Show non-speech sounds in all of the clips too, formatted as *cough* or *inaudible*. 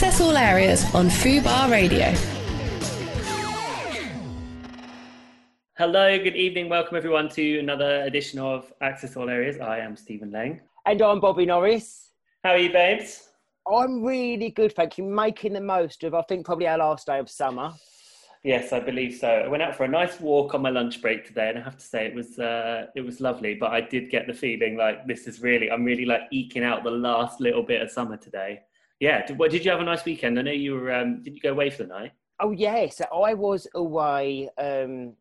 Access all areas on Fubar Radio. Hello, good evening. Welcome everyone to another edition of Access All Areas. I am Stephen Lang. And I'm Bobby Norris. How are you, babes? I'm really good, thank you. Making the most of, I think, probably our last day of summer. Yes, I believe so. I went out for a nice walk on my lunch break today, and I have to say it was uh, it was lovely. But I did get the feeling like this is really I'm really like eking out the last little bit of summer today. Yeah. Did, what, did you have a nice weekend? I know you were. Um, did you go away for the night? Oh yes, I was away um,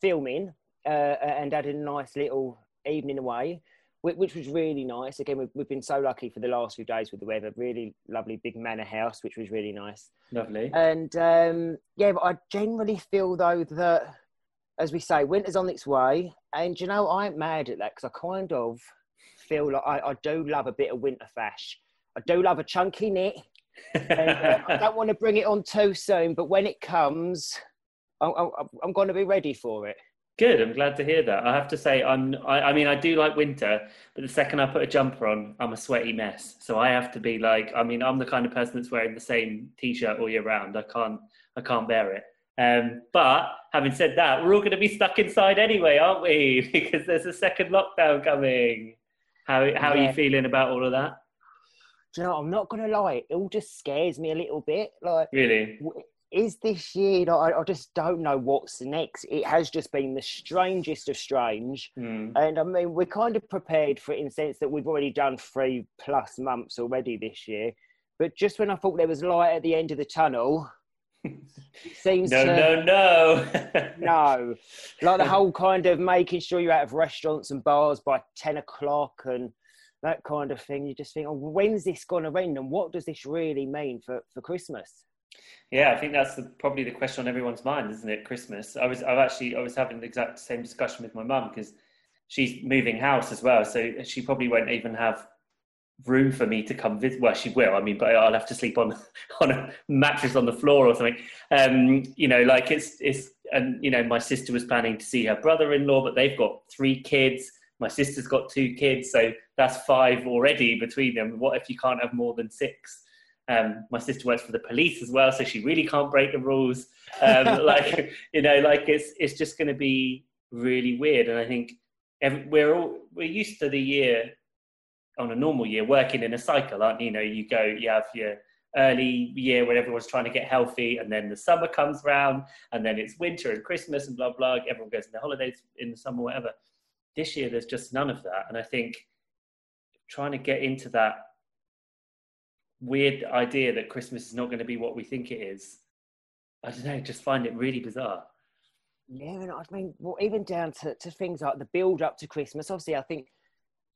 filming uh, and had a nice little evening away which was really nice. Again, we've, we've been so lucky for the last few days with the weather. Really lovely big manor house, which was really nice. Lovely. And um, yeah, but I generally feel though that, as we say, winter's on its way. And you know, I ain't mad at that because I kind of feel like I, I, do love a bit of winter fash. I do love a chunky knit. and, uh, I don't want to bring it on too soon, but when it comes, I'm, I'm, I'm going to be ready for it. Good. I'm glad to hear that. I have to say, I'm. I, I, mean, I do like winter, but the second I put a jumper on, I'm a sweaty mess. So I have to be like. I mean, I'm the kind of person that's wearing the same t-shirt all year round. I can't. I can't bear it. Um, but having said that, we're all going to be stuck inside anyway, aren't we? *laughs* because there's a second lockdown coming. How How yeah. are you feeling about all of that? You know? I'm not going to lie. It all just scares me a little bit. Like really is this year, I, I, just don't know what's next. It has just been the strangest of strange. Mm. And I mean, we're kind of prepared for it in the sense that we've already done three plus months already this year. But just when I thought there was light at the end of the tunnel, *laughs* seems no, to, no, no, *laughs* no. Like the *laughs* whole kind of making sure you're out of restaurants and bars by 10 o'clock and that kind of thing. You just think, oh, when's this going to end and what does this really mean for, for Christmas? Yeah, I think that's the, probably the question on everyone's mind, isn't it? Christmas. I was, I've actually, I was having the exact same discussion with my mum because she's moving house as well, so she probably won't even have room for me to come visit. Well, she will. I mean, but I'll have to sleep on *laughs* on a mattress on the floor or something. Um, you know, like it's it's and you know, my sister was planning to see her brother-in-law, but they've got three kids. My sister's got two kids, so that's five already between them. What if you can't have more than six? Um, my sister works for the police as well, so she really can't break the rules. Um, *laughs* like you know, like it's it's just going to be really weird. And I think every, we're all we're used to the year on a normal year working in a cycle, aren't you? You know, you go, you have your early year when everyone's trying to get healthy, and then the summer comes around, and then it's winter and Christmas and blah blah. Everyone goes on their holidays in the summer, whatever. This year, there's just none of that, and I think trying to get into that weird idea that Christmas is not going to be what we think it is. I don't know, just find it really bizarre. Yeah, and I mean, well, even down to, to things like the build up to Christmas. Obviously, I think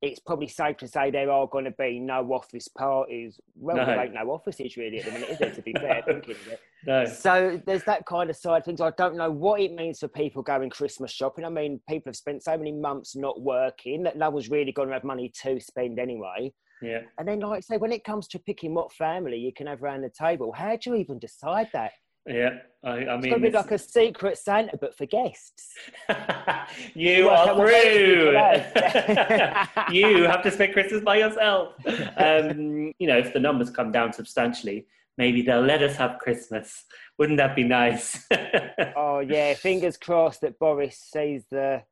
it's probably safe to say there are going to be no office parties. Well, no. there ain't no offices really at the minute, is there? To be fair, *laughs* thinking of it. No. So there's that kind of side of things. I don't know what it means for people going Christmas shopping. I mean, people have spent so many months not working that no one's really going to have money to spend anyway. Yeah. And then, like I say, when it comes to picking what family you can have around the table, how do you even decide that? Yeah, I, I mean, it's going to be like a secret Santa, but for guests. *laughs* you are through. *laughs* you have to spend Christmas by yourself. Um, you know, if the numbers come down substantially, maybe they'll let us have Christmas. Wouldn't that be nice? *laughs* oh yeah, fingers crossed that Boris sees the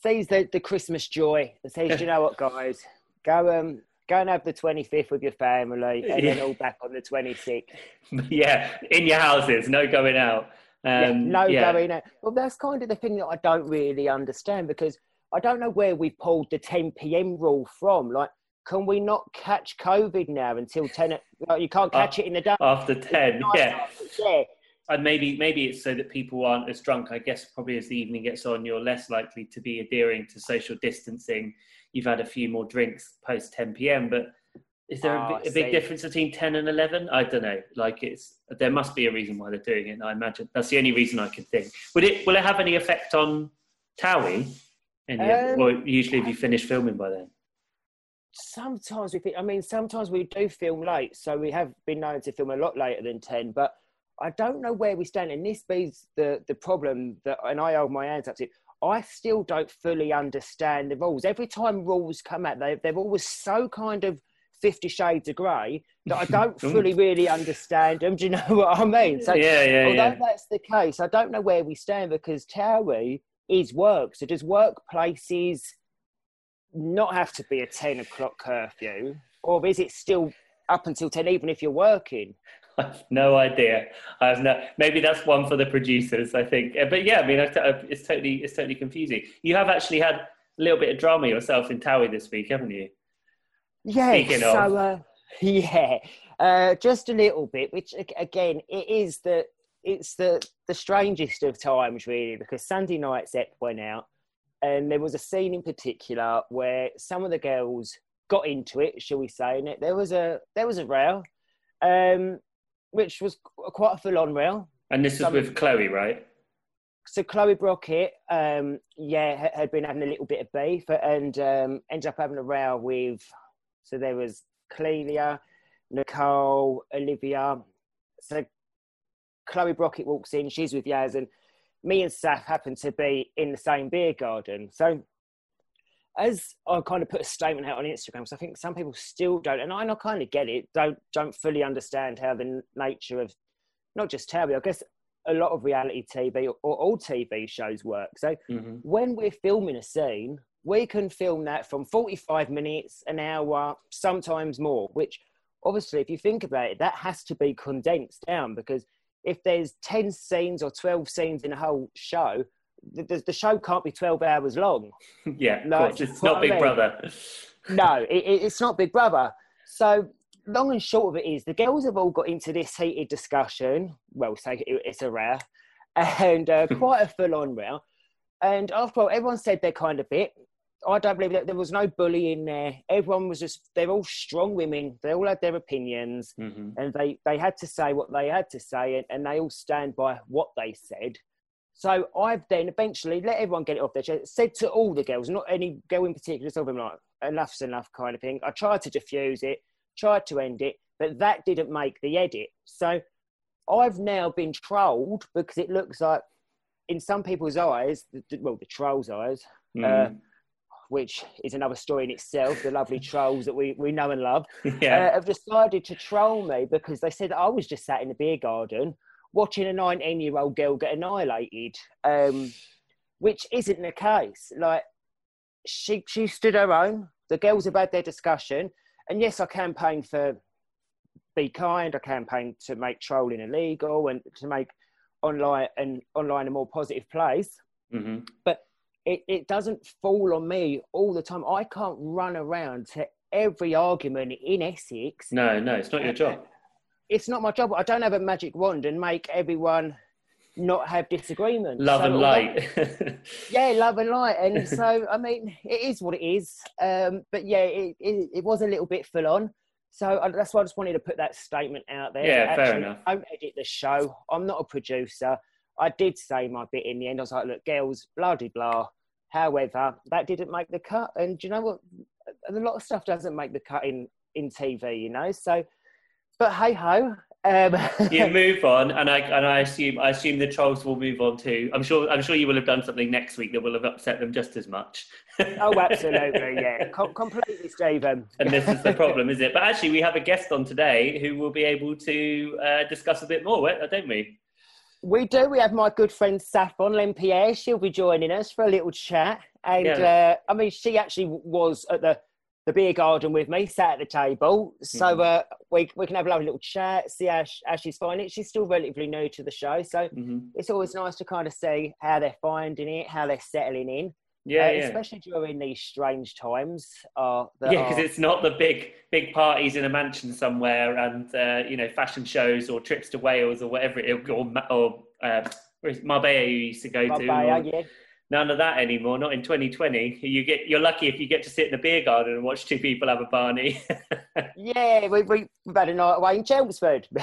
sees the, the Christmas joy and says, you know what, guys, go um go and have the 25th with your family and then all back on the 26th. *laughs* yeah, in your houses, no going out. Um, yeah, no yeah. going out. Well, that's kind of the thing that I don't really understand because I don't know where we pulled the 10 p.m. rule from. Like, can we not catch COVID now until 10? Like, you can't catch uh, it in the day. After 10, yeah. yeah. And maybe maybe it's so that people aren't as drunk. I guess probably as the evening gets on, you're less likely to be adhering to social distancing you've had a few more drinks post 10 p.m. But is there oh, a, a, big difference between 10 and 11? I don't know. Like it's there must be a reason why they're doing it. I imagine that's the only reason I can think. Would it will it have any effect on Towie? Um, or usually have you finished filming by then? Sometimes we. Think, I mean, sometimes we do film late, so we have been known to film a lot later than 10. But I don't know where we stand, and this is the the problem that, and I hold my hands up to. I still don't fully understand the rules. Every time rules come out, they, they're always so kind of Fifty Shades of Grey that I don't *laughs* oh. fully really understand them. Do you know what I mean? So, yeah, yeah, although yeah. that's the case, I don't know where we stand because Towie is work. So does workplaces not have to be a ten o'clock curfew, or is it still up until ten, even if you're working? Have no idea. I have no. Maybe that's one for the producers. I think. Uh, But yeah, I mean, it's totally it's totally confusing. You have actually had a little bit of drama yourself in Towie this week, haven't you? Yeah. Speaking so of. uh, *laughs* yeah, uh, just a little bit. Which again, it is the it's the the strangest of times really because Sunday night Zep went out, and there was a scene in particular where some of the girls got into it, shall we say? And it, there was a there was a row. Um, which was quite a full-on row. And this was with Chloe, right? So Chloe Brockett, um, yeah, had been having a little bit of beef and um, ended up having a row with. So there was Clelia, Nicole, Olivia. So Chloe Brockett walks in. She's with Yaz, and me and Saf happen to be in the same beer garden. So as I kind of put a statement out on Instagram, so I think some people still don't, and I, and I kind of get it, don't don't fully understand how the nature of not just Towie, I guess a lot of reality TV or, or all TV shows work. So hmm when we're filming a scene, we can film that from 45 minutes, an hour, sometimes more, which obviously, if you think about it, that has to be condensed down because if there's 10 scenes or 12 scenes in a whole show, the, the, show can't be 12 hours long. *laughs* Yeah, No. It's not I Big mean. Brother. *laughs* No, it, it- it's not Big Brother. So, long and short of it is, the girls have all got into this heated discussion. Well, say it, it's a row, and uh, *laughs* quite a full-on row. And after all, everyone said their kind of bit. I don't believe that there was no bullying there. Everyone was just, they're all strong women. They all had their opinions hmm and they, they had to say what they had to say and, and they all stand by what they said. So I've then eventually let everyone get it off their chest, said to all the girls, not any girl in particular, of them like, enough's enough kind of thing. I tried to diffuse it, tried to end it, but that didn't make the edit. So I've now been trolled because it looks like, in some people's eyes, well, the trolls' eyes, Mm. uh, which is another story in itself, the lovely *laughs* trolls that we, we know and love yeah. uh, have decided to troll me because they said I was just sat in the beer garden watching a 19 year old girl get annihilated, um, which isn't the case. Like, she, she stood her own. The girls have had their discussion. And yes, I campaigned for be kind. I campaigned to make trolling illegal and to make online and online a more positive place hmm it, it doesn't fall on me all the time. I can't run around to every argument in Essex. No, no, it's not your job. It's not my job. I don't have a magic wand and make everyone not have disagreements. Love So and light. *laughs* Yeah, love and light. And so, I mean, it is what it is. Um, but yeah, it, it, it was a little bit full on. So I, that's why I just wanted to put that statement out there. Yeah, fair Actually, enough. Don't edit the show. I'm not a producer. I did say my bit in the end. I was like, look, girls, blah, blah, blah. However, that didn't make the cut. And you know what? A lot of stuff doesn't make the cut in, in TV, you know? So, but hey ho. Um, you *laughs* move on, and I and I assume I assume the trolls will move on too. I'm sure I'm sure you will have done something next week that will have upset them just as much. oh, *laughs* absolutely. Yeah. Com- completely, Stephen. and this is the *laughs* problem, is it? But actually, we have a guest on today who will be able to uh, discuss a bit more, don't we? We do. We have my good friend Saffron Lempriere. She'll be joining us for a little chat. And Yeah. uh, I mean, she actually was at the, the beer garden with me, sat at the table. So Mhm. uh, we, we can have a lovely little chat, see how, sh- how she's finding it. She's still relatively new to the show. So hmm it's always nice to kind of see how they're finding it, how they're settling in. Yeah, uh, yeah. Especially during these strange times. Uh, Yeah, because it's not the big big parties in a mansion somewhere, and uh, you know fashion shows or trips to Wales or whatever, it, or or uh, Marbella you used to go to. Marbella, or- yeah. None of that anymore. Not in 2020. You get you're lucky if you get to sit in the beer garden and watch two people have a barney. *laughs* Yeah, we, we, we've had a night away in Chelmsford. *laughs* Do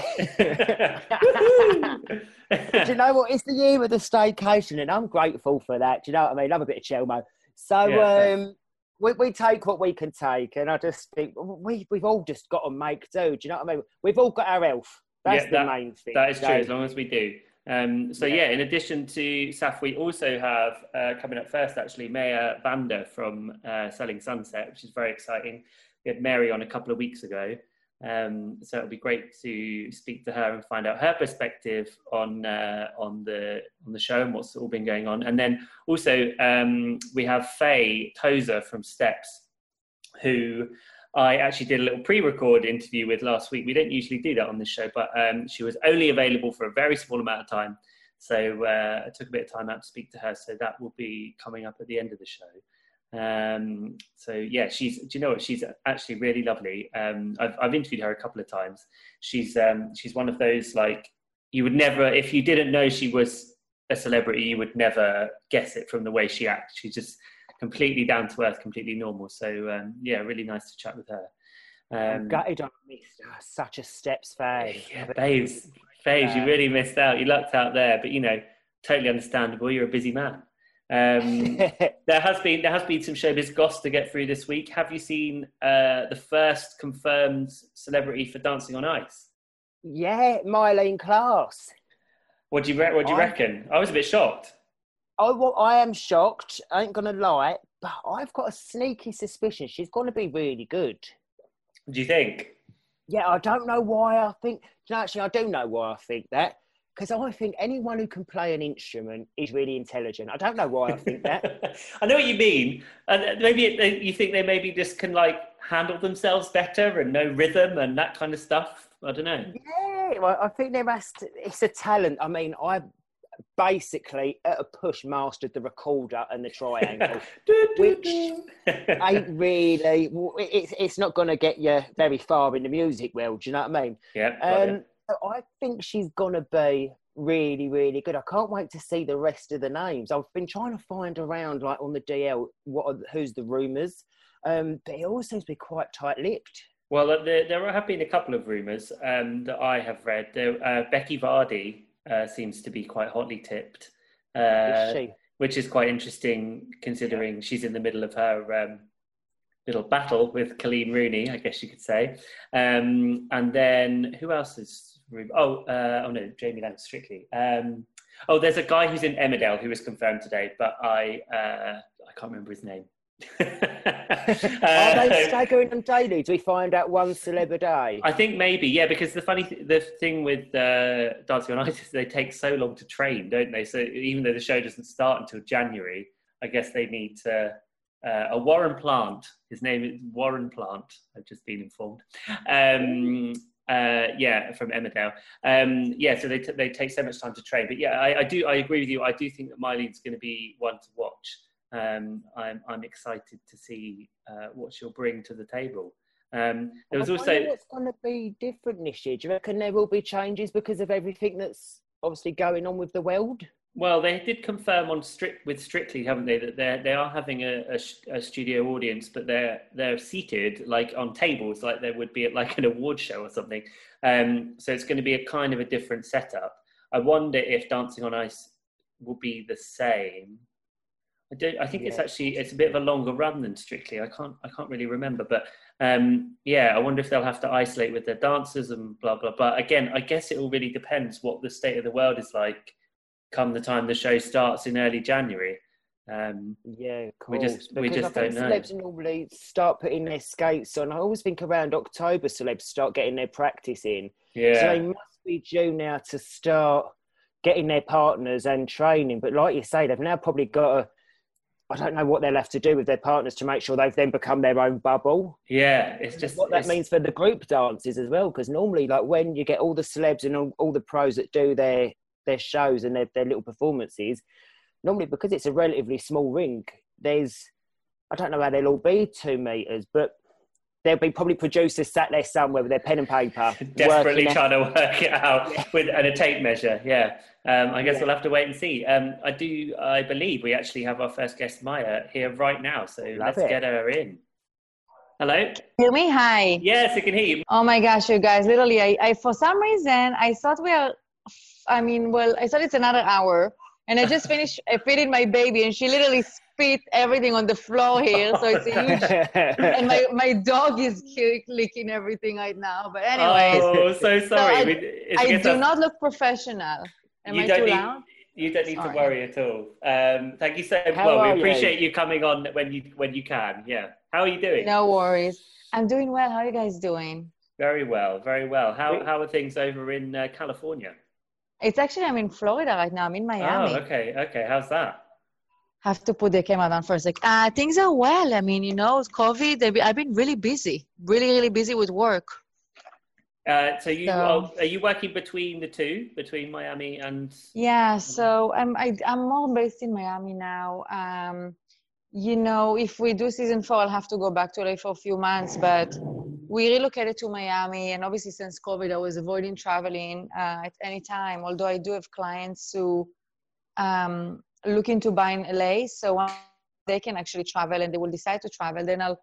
you know what? It's the year of the staycation, and I'm grateful for that. Do you know what I mean? Love a bit of Chelmo. So Yeah, um, we, we take what we can take, and I just think we, we've all just got to make do. Do you know what I mean? We've all got our health. That's Yeah, the that- main thing. That is true, as long as we do. Um, so Yeah. yeah, in addition to SAF, we also have uh, coming up first actually Maya Vander from uh, Selling Sunset, which is very exciting we had Mary on a couple of weeks ago. Um, so it'll be great to speak to her and find out her perspective on uh, on the on the show and what's all been going on. And then also um, we have Faye Tozer from Steps, who I actually did a little pre-record interview with last week. We don't usually do that on this show, but um, she was only available for a very small amount of time. So uh, I took a bit of time out to speak to her. So that will be coming up at the end of the show. Um, so yeah, she's. Do you know what? She's actually really lovely. Um, I've I've interviewed her a couple of times. She's um, she's one of those like you would never if you didn't know she was a celebrity, you would never guess it from the way she acts. She just completely down to earth, completely normal. So um, yeah, really nice to chat with her. I'm Um, gutted I missed uh, such a steps fan. yeah, babes, babes, you really missed out. You lucked out there, but you know, totally understandable. You're a busy man. Um, *laughs* there has been there has been some showbiz goss to get through this week. Have you seen uh, the first confirmed celebrity for Dancing on Ice? yeah, Myleene Klass. What do you re- what do you I- reckon? I was a bit shocked. Oh, well, I am shocked. I ain't gonna lie, but I've got a sneaky suspicion she's gonna be really good. Do you think? Yeah, I don't know why I think. no, Actually, I do know why I think that. Because I think anyone who can play an instrument is really intelligent. I don't know why I think that. *laughs* I know what you mean, and uh, maybe it, uh, you think they maybe just can like handle themselves better and know rhythm and that kind of stuff. I don't know. yeah, well, I think there must. It's a talent. I mean, I basically at a push mastered the recorder and the triangle. *laughs* Which *laughs* ain't really. It's it's not going to get you very far in the music world. Do you know what I mean? yeah, Um, so I think she's gonna be really, really good. I can't wait to see the rest of the names. I've been trying to find around, like on the DL, what are, who's the rumours. Um, but it all seems to be quite tight-lipped. Well, uh, there, there have been a couple of rumours um, that I have read. There, uh, Becky Vardy uh, seems to be quite hotly tipped, Is uh, she? which is quite interesting considering she's in the middle of her um, little battle with Coleen Rooney, I guess you could say. Um, and then who else is? Oh, uh, oh no, Jamie Laing Strictly. Um, oh, there's a guy who's in Emmerdale who was confirmed today, but I uh, I can't remember his name. *laughs* Are they Uh, staggering them daily? Do we find out one celeb a day? I think maybe, yeah, because the funny th- the thing with uh, Dancing on Ice is they take so long to train, don't they? So even though the show doesn't start until January, I guess they need to. Uh, a Warren Plant, his name is Warren Plant. I've just been informed. Um, uh, yeah, from Emmerdale. Um, yeah, so they t- they take so much time to train, but yeah, I, I do I agree with you. I do think that Myleene's going to be one to watch. Um, I'm I'm excited to see uh, what she'll bring to the table. Um, there was also what's going to be different this year. Do you reckon there will be changes because of everything that's obviously going on with the world? Well, they did confirm on strict with Strictly, haven't they, that they they are having a, a, a studio audience, but they're they're seated like on tables, like there would be at like an award show or something. Um, so it's going to be a kind of a different setup. I wonder if Dancing on Ice will be the same. I don't. I think it's actually it's a bit of a longer run than Strictly. I can't I can't really remember, but um, yeah, I wonder if they'll have to isolate with their dancers and blah blah blah. Again, I guess it all really depends what the state of the world is like come the time the show starts in early January. Um, Yeah, We just- we because just I think don't know. celebs normally start putting their skates on. I always think around October, celebs start getting their practice in. Yeah, So yeah, they must be due now to start getting their partners and training. But like you say, they've now probably got to. I don't know what they're left to do with their partners to make sure they've then become their own bubble. yeah. It's just what that it's- means for the group dances as well. Because normally, like when you get all the celebs and all, all the pros that do their their shows and their, their little performances, normally because it's a relatively small ring, there's I don't know how they'll all be two meters, but there'll be probably producers sat there somewhere with their pen and paper, *laughs* desperately working out- trying to work it out with and a tape measure. Yeah, um, I guess Yeah. we'll have to wait and see. Um, I do. I believe we actually have our first guest, Maya, here right now. So let's it. get her in. Hello. Hear me? Hi. Yes, I can hear you. Oh my gosh, you guys! Literally, I, I for some reason I thought we are. I mean, well, I thought it's another hour, and I just finished uh, feeding my baby, and she literally spit everything on the floor here. So it's a huge. and my, *laughs* my dog is licking everything right now. But anyways, Oh, so sorry. I- I do our- not look professional. Am you I don't too need, loud? You don't need to worry at all. Um, thank you so much. well. are We you? appreciate you coming on when you when you can. Yeah. How are you doing? No worries. I'm doing well. How are you guys doing? Very well, very well. How how are things over in uh, California? It's actually I'm in Florida right now. I'm in Miami. Oh, okay, okay. How's that? Have to put the camera down for a sec. Uh, things are well. I mean, you know, COVID. I've been- I've been really busy, really, really busy with work. Uh, so you So- are, are you working between the two, between Miami and? Yeah, so I'm I, I'm more based in Miami now. Um, you know, if we do season four, I'll have to go back to LA for a few months. But we relocated to Miami, and obviously since COVID, I was avoiding traveling uh, at any time. Although I do have clients who um, looking to buy in LA, so they can actually travel and they will decide to travel, then I'll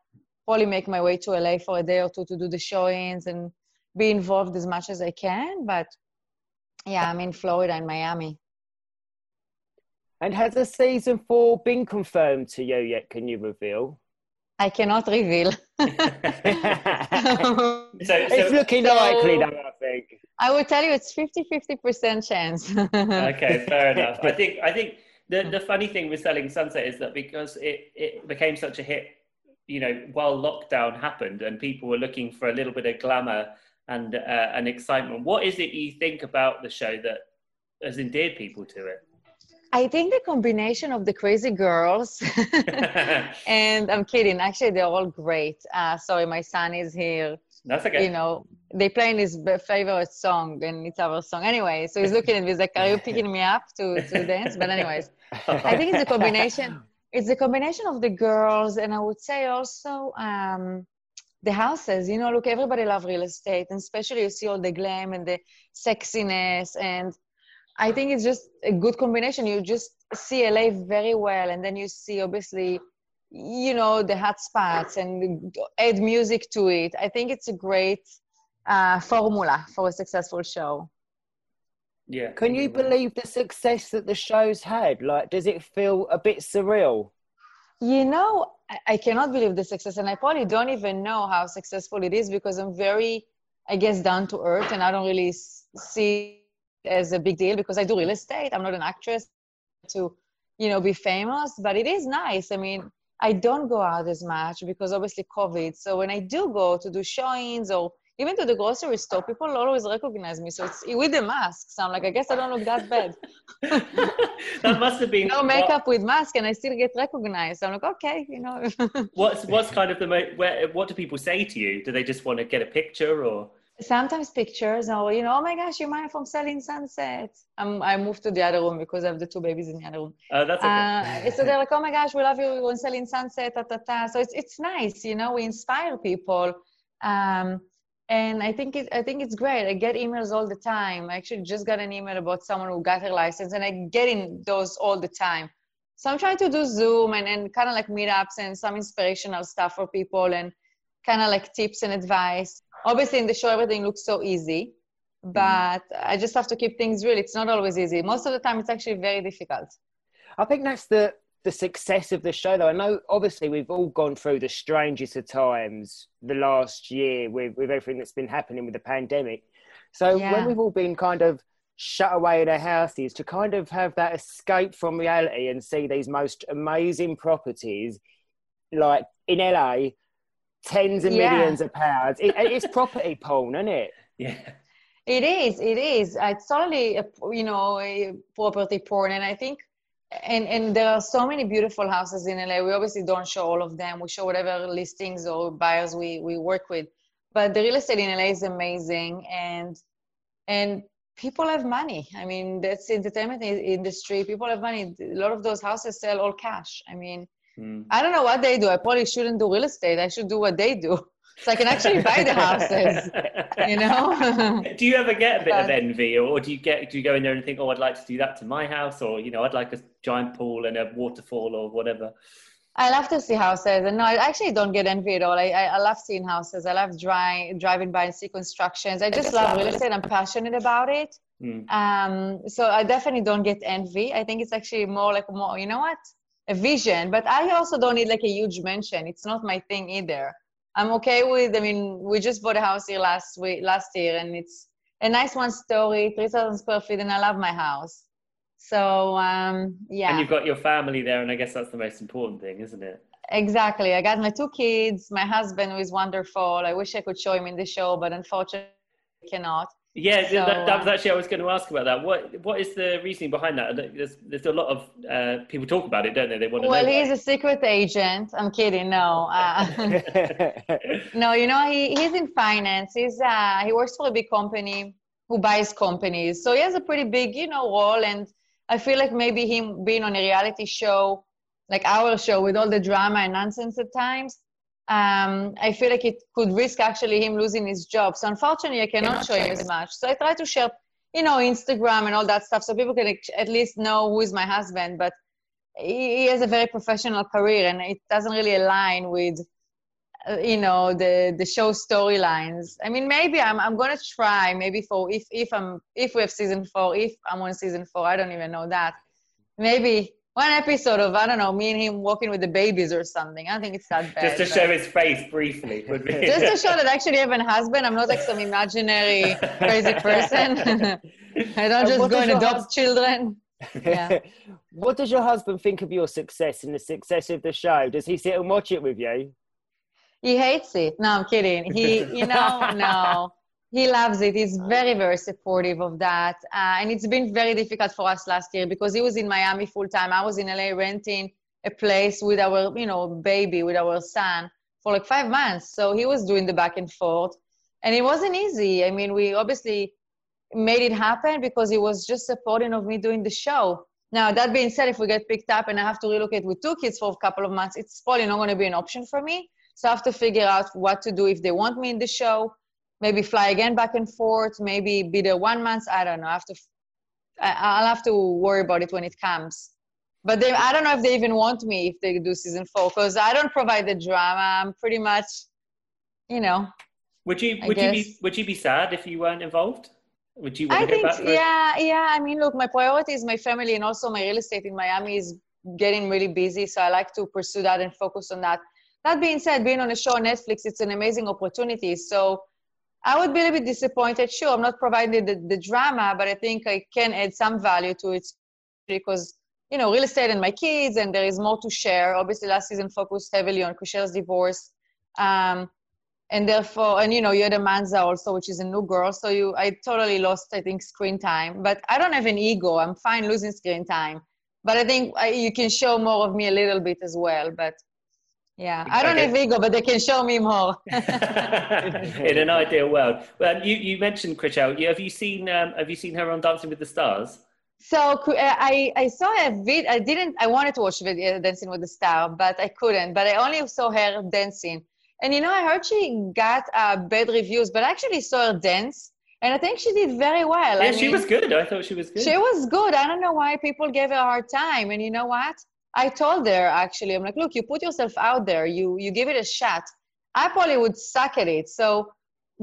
probably make my way to LA for a day or two to do the showings and be involved as much as I can. But yeah, I'm in Florida and Miami. And has a season four been confirmed to you yet? Can you reveal? I cannot reveal. *laughs* *laughs* So, it's so looking so- likely, though. I think. I will tell you it's 50 50% chance. *laughs* okay, fair enough. I think I think the the funny thing with selling Sunset is that because it it became such a hit, you know, while lockdown happened and people were looking for a little bit of glamour and uh, and excitement. What is it you think about the show that has endeared people to it? I think the combination of the crazy girls, *laughs* *laughs* and I'm kidding, actually, they're all great. Uh, sorry, my son is here. That's okay. You know, they playing his favorite song, and it's our song. Anyway, so he's looking at me, he's like, Are you picking me up to, to dance? But, anyways, I think it's a combination. It's a combination of the girls, and I would say also um, the houses. You know, look, everybody love real estate, and especially you see all the glam and the sexiness, and I think it's just a good combination. You just see LA very well, and then you see obviously, you know, the hot spots and add music to it. I think it's a great uh, formula for a successful show. yeah. Can you believe the success that the show's had? Like, does it feel a bit surreal? You know, I, I cannot believe the success, and I probably don't even know how successful it is because I'm very, I guess, down to earth, and I don't really see it as a big deal because I do real estate. I'm not an actress to, you know, be famous, but it is nice. I mean, I don't go out as much because obviously COVID. So when I do go to do showings or even to the grocery store, people always recognize me. So it's with the masks. I'm like, I guess I don't look that bad. *laughs* that must have been no makeup with mask, and I still get recognized. I'm like, okay, you know. *laughs* What's what's kind of the mo- where, what do people say to you? Do they just want to get a picture or? sometimes pictures or you know oh my gosh you mind from selling sunset um, i moved to the other room because i have the two babies in the other room Oh, that's okay. uh, so they're like oh my gosh we love you we're selling sunset ta, ta, ta. so it's, it's nice you know we inspire people um, and i think it, i think it's great. I get emails all the time. I actually just got an email about someone who got her license and i get in those all the time. So i'm trying to do zoom and, and kind of like meetups and some inspirational stuff for people and kind of like tips and advice. Obviously in the show everything looks so easy mm-hmm. but i just have to keep things real. It's not always easy. Most of the time it's actually very difficult. I think that's the the success of the show, though. I know, obviously, we've all gone through the strangest of times the last year with with everything that's been happening with the pandemic. So Yeah. when we've all been kind of shut away in our houses, to kind of have that escape from reality and see these most amazing properties, like in LA, tens of Yeah. millions of pounds. It, it's property porn, isn't it? yeah. It is. It is. It's totally, a, you know, a property porn, and I think, and and there are so many beautiful houses in LA. We obviously don't show all of them. We show whatever listings or buyers we we work with, but the real estate in LA is amazing, and and people have money. I mean, that's the entertainment industry. People have money. A lot of those houses sell all cash. I mean, Mm. I don't know what they do. I probably shouldn't do real estate. I should do what they do, *laughs* so I can actually buy the houses. You know. *laughs* do you ever get a bit of envy, or do you get do you go in there and think, oh, I'd like to do that to my house, or you know, I'd like a giant pool and a waterfall or whatever? I love to see houses, and no, I actually don't get envy at all. I, I, I love seeing houses. I love dri- driving by and see constructions. I just love real estate. I'm passionate about it. Mm. Um, so I definitely don't get envy. I think it's actually more like more, you know what, a vision. But I also don't need like a huge mansion. It's not my thing either. I'm okay with. I mean, we just bought a house here last week, last year, and it's a nice one story, three thousand square feet, and I love my house. So um, yeah. And you've got your family there, and I guess that's the most important thing, isn't it? exactly. I got my two kids, my husband who is wonderful. I wish I could show him in the show, but unfortunately, I cannot. Yeah, So, that, that was actually I was going to ask about that. What what is the reasoning behind that? There's there's a lot of uh, people talk about it, don't they? They want to Well, he's a secret agent. I'm kidding. No, uh, *laughs* no. You know, he, he's in finance. He's uh, he works for a big company who buys companies. So he has a pretty big, you know, role. And I feel like maybe him being on a reality show, like our show, with all the drama and nonsense at times, um, I feel like it could risk actually him losing his job. So unfortunately, I cannot show him as much. So I try to share, you know, Instagram and all that stuff, so people can at least know who is my husband. But he he has a very professional career, and it doesn't really align with, uh, you know, the the show storylines. I mean, maybe I'm I'm gonna try maybe for if if I'm if we have season four, if I'm on season four, I don't even know that. Maybe one episode of I don't know, me and him walking with the babies or something. I don't think it's that bad. Just to show his face briefly would be. just to show *laughs* that I actually have a husband. I'm not like some imaginary crazy person. *laughs* *laughs* I don't And just go and adopt hus- children. Yeah. what does your husband think of your success and the success of the show? Does he sit and watch it with you? He hates it. No, I'm kidding. He, you know, no, he loves it. He's very, very supportive of that. Uh, and it's been very difficult for us last year because he was in Miami full time. I was in LA renting a place with our, you know, baby, with our son for like five months. So he was doing the back and forth. And it wasn't easy. I mean, we obviously made it happen because he was just supporting of me doing the show. Now, that being said, if we get picked up and I have to relocate with two kids for a couple of months, it's probably not going to be an option for me. So I have to figure out what to do if they want me in the show. Maybe fly again back and forth. Maybe be there one month. I don't know. I have to. I'll have to worry about it when it comes. But they, I don't know if they even want me if they do season four because I don't provide the drama. I'm pretty much, you know. Would you I would you be would you be sad if you weren't involved? Would you I think, yeah, yeah. I mean, look, my priority is my family, and also my real estate in Miami is getting really busy. So I like to pursue that and focus on that. That being said, being on a show on Netflix, it's an amazing opportunity. So I would be a little bit disappointed. Sure, I'm not providing the, the drama, but I think I can add some value to it because, you know, real estate and my kids, and there is more to share. Obviously, last season focused heavily on Chrishell's divorce. Um, and therefore, and you know, you had Amanza also, which is a new girl. So you, I totally lost, I think, screen time. But I don't have an ego. I'm fine losing screen time. But I think I, you can show more of me a little bit as well. But yeah, I don't Okay. have ego, but they can show me more. *laughs* *laughs* in an ideal world. Well, you, you mentioned Chrishell. You, have you seen um, Have you seen her on Dancing with the Stars? So uh, I, I saw a vid. I didn't. I wanted to watch video Dancing with the Star, but I couldn't. But I only saw her dancing. And you know, I heard she got uh, bad reviews, but I actually saw her dance, and I think she did very well. Yeah, I she mean, was good. I thought she was good. She was good. I don't know why people gave her a hard time. And you know what? I told her actually, I'm like, look, you put yourself out there, you you give it a shot. I probably would suck at it. So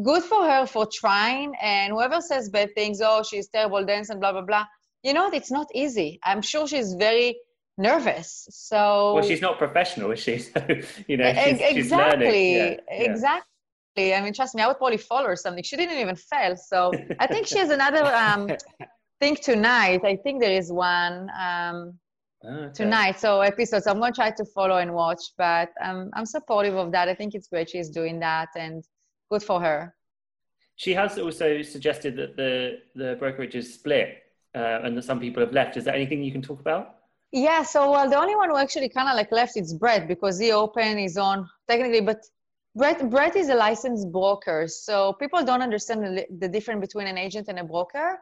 good for her for trying. And whoever says bad things, oh, she's terrible dance and blah blah blah. You know what? It's not easy. I'm sure she's very nervous. So well, she's not professional, is she? *laughs* So, you know, she's, exactly, she's learning. Yeah, yeah. exactly. I mean, trust me, I would probably follow her something. She didn't even fail. So I think she has another um, *laughs* thing tonight. I think there is one um, okay. tonight. So episodes. I'm gonna try to follow and watch, but um, I'm supportive of that. I think it's great she's doing that, and good for her. She has also suggested that the the brokerage is split uh, and that some people have left. Is there anything you can talk about? Yeah, so well, the only one who actually kind of like left is Brett because he opened his own technically, but Brett Brett is a licensed broker, so people don't understand the, the difference between an agent and a broker.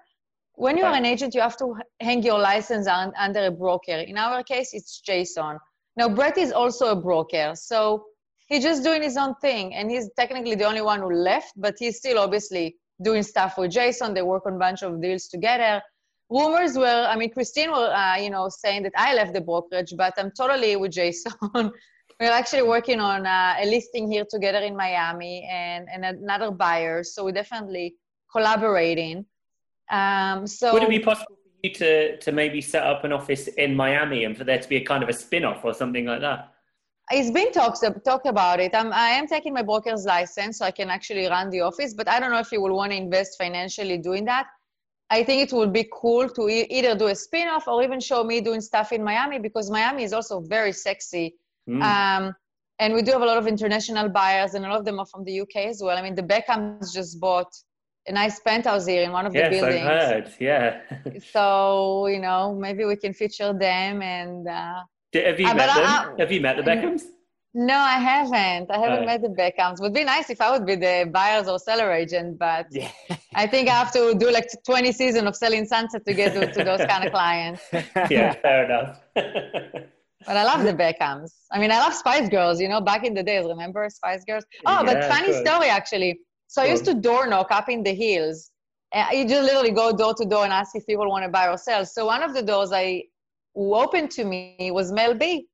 When you are an agent, you have to hang your license on, under a broker. In our case, it's Jason. Now Brett is also a broker, so he's just doing his own thing, and he's technically the only one who left, but he's still obviously doing stuff with Jason. They work on a bunch of deals together rumors were i mean christine were uh, you know saying that i left the brokerage but i'm totally with jason *laughs* we're actually working on uh, a listing here together in miami and, and another buyer so we're definitely collaborating um, so Would it be possible for you to to maybe set up an office in Miami and for there to be a kind of a spin off or something like that? it's been talks talk about it. I'm, I am taking my broker's license so I can actually run the office, but I don't know if you will want to invest financially doing that. I think it would be cool to e- either do a spin-off or even show me doing stuff in Miami because Miami is also very sexy Mm. Um, and we do have a lot of international buyers, and a lot of them are from the UK as well. I mean, the Beckhams just bought nice penthouse here in one of the buildings. yes. I've heard. Yeah. *laughs* So you know, maybe we can feature them. And uh, Have you Uh, met them? I- Have you met the Beckhams? no, I haven't. I haven't Oh. met the Beckhams. Would be nice if I would be the buyers or seller agent, but Yeah. I think I have to do like 20 seasons of selling sunset to get to, to those kind of clients. *laughs* yeah, fair enough. *laughs* But I love the Beckhams. I mean, I love Spice Girls. You know, back in the days, remember Spice Girls? Oh, but Yeah, of funny story actually. So I used to door knock up in the hills. And you just literally go door to door and ask if people want to buy or sell. So one of the doors I who opened to me was Mel B.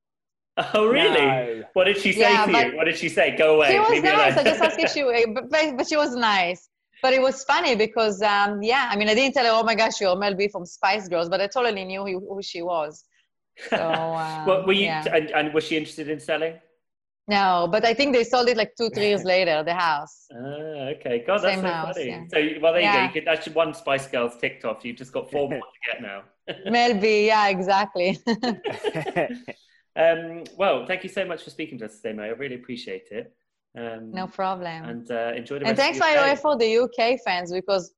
oh, really? No. What did she say Yeah, to but- you? What did she say? Go away. She was nice. I just asked if she, *laughs* but, but but she was nice. But it was funny because, um, yeah, I mean, I didn't tell her, oh my gosh, you're Mel B from Spice Girls, but I totally knew who, who she was. So, um, *laughs* well, were you? yeah. And, and was she interested in selling? No, but I think they sold it like two, three years *laughs* later, the house. Ah, okay. God, that's Same so house, funny. yeah. So, well, there you Yeah. go. You could, that's one Spice Girls ticked off. You've just got four *laughs* more to get now. *laughs* Mel B, yeah, exactly. Um, well, thank you so much for speaking to us today, May. I really appreciate it. Um, no problem. And uh, enjoy the And thanks of by your the way day. for the UK fans because,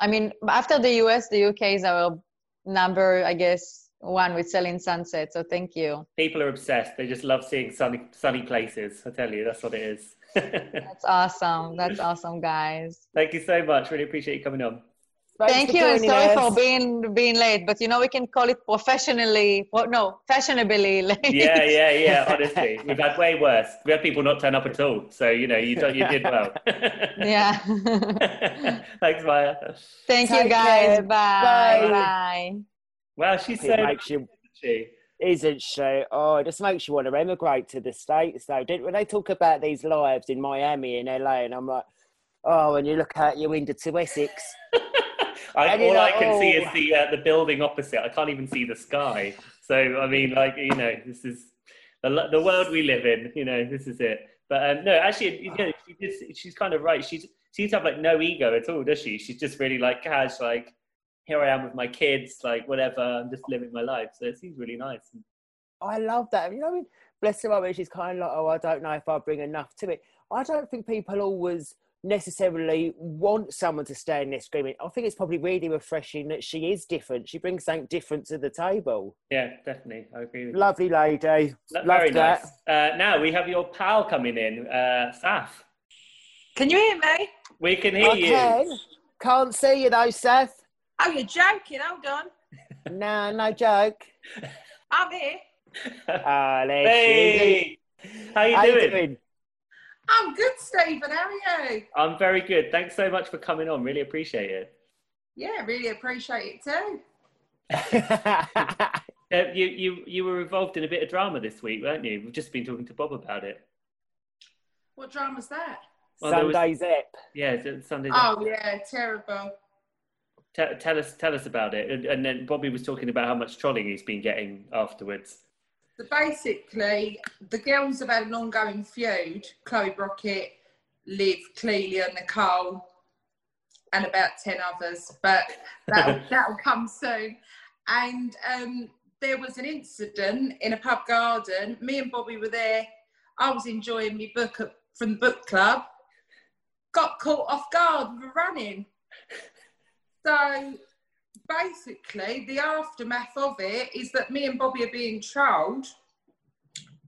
I mean, after the US, the UK is our number, I guess, one with selling sunset. So thank you. People are obsessed. They just love seeing sunny, sunny places. I tell you, that's what it is. *laughs* That's awesome. That's awesome, guys. thank you so much. Really appreciate you coming on. Thanks Thank you. And sorry us. for being being late, but you know we can call it professionally. Well, no, fashionably late. Yeah, yeah, yeah. *laughs* Honestly, we've had way worse. We had people not turn up at all. So you know, you you did well. *laughs* yeah. Thanks, Maya. Thank you, guys. care. Bye. Bye. Bye. Wow, she's so It makes you, *laughs* she. isn't she? Oh, it just makes you want to emigrate to the States, though. Don't- When they talk about these lives in Miami and LA, and I'm like, oh, when you look out your window to Essex, *laughs* I, And all I like, can see oh. is the uh, the building opposite. I can't even see the sky. So I mean, like you know, this is the the world we live in. You know, this is it. But um, no, actually, you know, she did, she's kind of right. She's she seems to have like no ego at all, does she? She's just really like cash, like here I am with my kids, like whatever. I'm just living my life. So it seems really nice. I love that. You know, I mean, bless her, I mean, she's kind of like, oh, I don't know if I bring enough to it. I don't think people always necessarily want someone to stand there screaming. I think it's probably really refreshing that she is different. She brings something different to the table. Yeah, definitely. I agree with you. Lovely lady. Lo- Love Very that. nice. Uh, now we have your pal coming in, uh, Saf. Can you hear me? We can hear I you. can. Can't see you though, Saf. Oh, you're joking. Hold on. No, no joke. I'm here. There she is. hey, how you How doing? you doing? I'm good, Stephen. How are you? I'm very good. Thanks so much for coming on. Really appreciate it. Yeah, really appreciate it too. *laughs* Uh, you, you, you were involved in a bit of drama this week, weren't you? We've just been talking to Bob about it. What drama's that? Well, there was- Sunday's Ep. Yeah, it's Sunday. Oh, yeah, terrible. Te- tell us, tell us about it. And, and then Bobby was talking about how much trolling he's been getting afterwards. So basically, the girls have had an ongoing feud. Chloe Brockett, Liv, Clelia, Nicole, and about 10 others. But that'll, *laughs* that'll come soon. And um, there was an incident in a pub garden. Me and Bobby were there. I was enjoying my book at, from the book club. Got caught off guard with running. So basically, the aftermath of it is that me and Bobby are being trolled.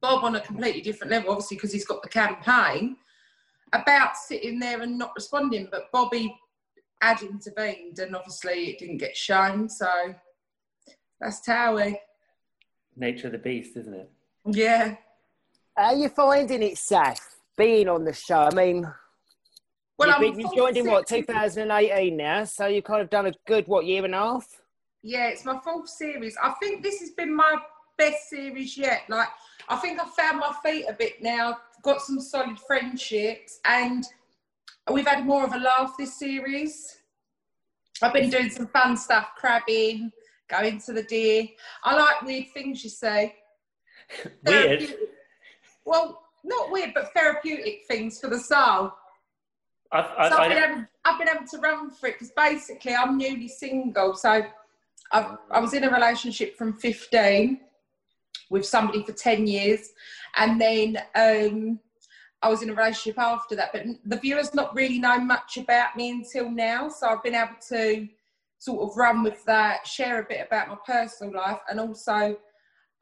Bob on a completely different level, obviously, because he's got the campaign about sitting there and not responding. But Bobby had intervened, and obviously, it didn't get shown. So that's Towie. Nature of the beast, isn't it? Yeah. How are you finding it, Saf, being on the show? I mean, Well, you've, been, you've joined in what, 2018 now? So you've kind of done a good, what, year and a half? Yeah, it's my fourth series. I think this has been my best series yet. Like, I think I found my feet a bit now, got some solid friendships, and we've had more of a laugh this series. I've been doing some fun stuff, crabbing, going to the deer. I like weird things you say. *laughs* Weird. Well, not weird, but therapeutic things for the soul. I've, So I, I've, been I, able, I've been able to run for it because basically I'm newly single. So I've, I was in a relationship from 15 with somebody for 10 years. and then um, I was in a relationship after that. But the viewers not really know much about me until now, so I've been able to sort of run with that, share a bit about my personal life, and also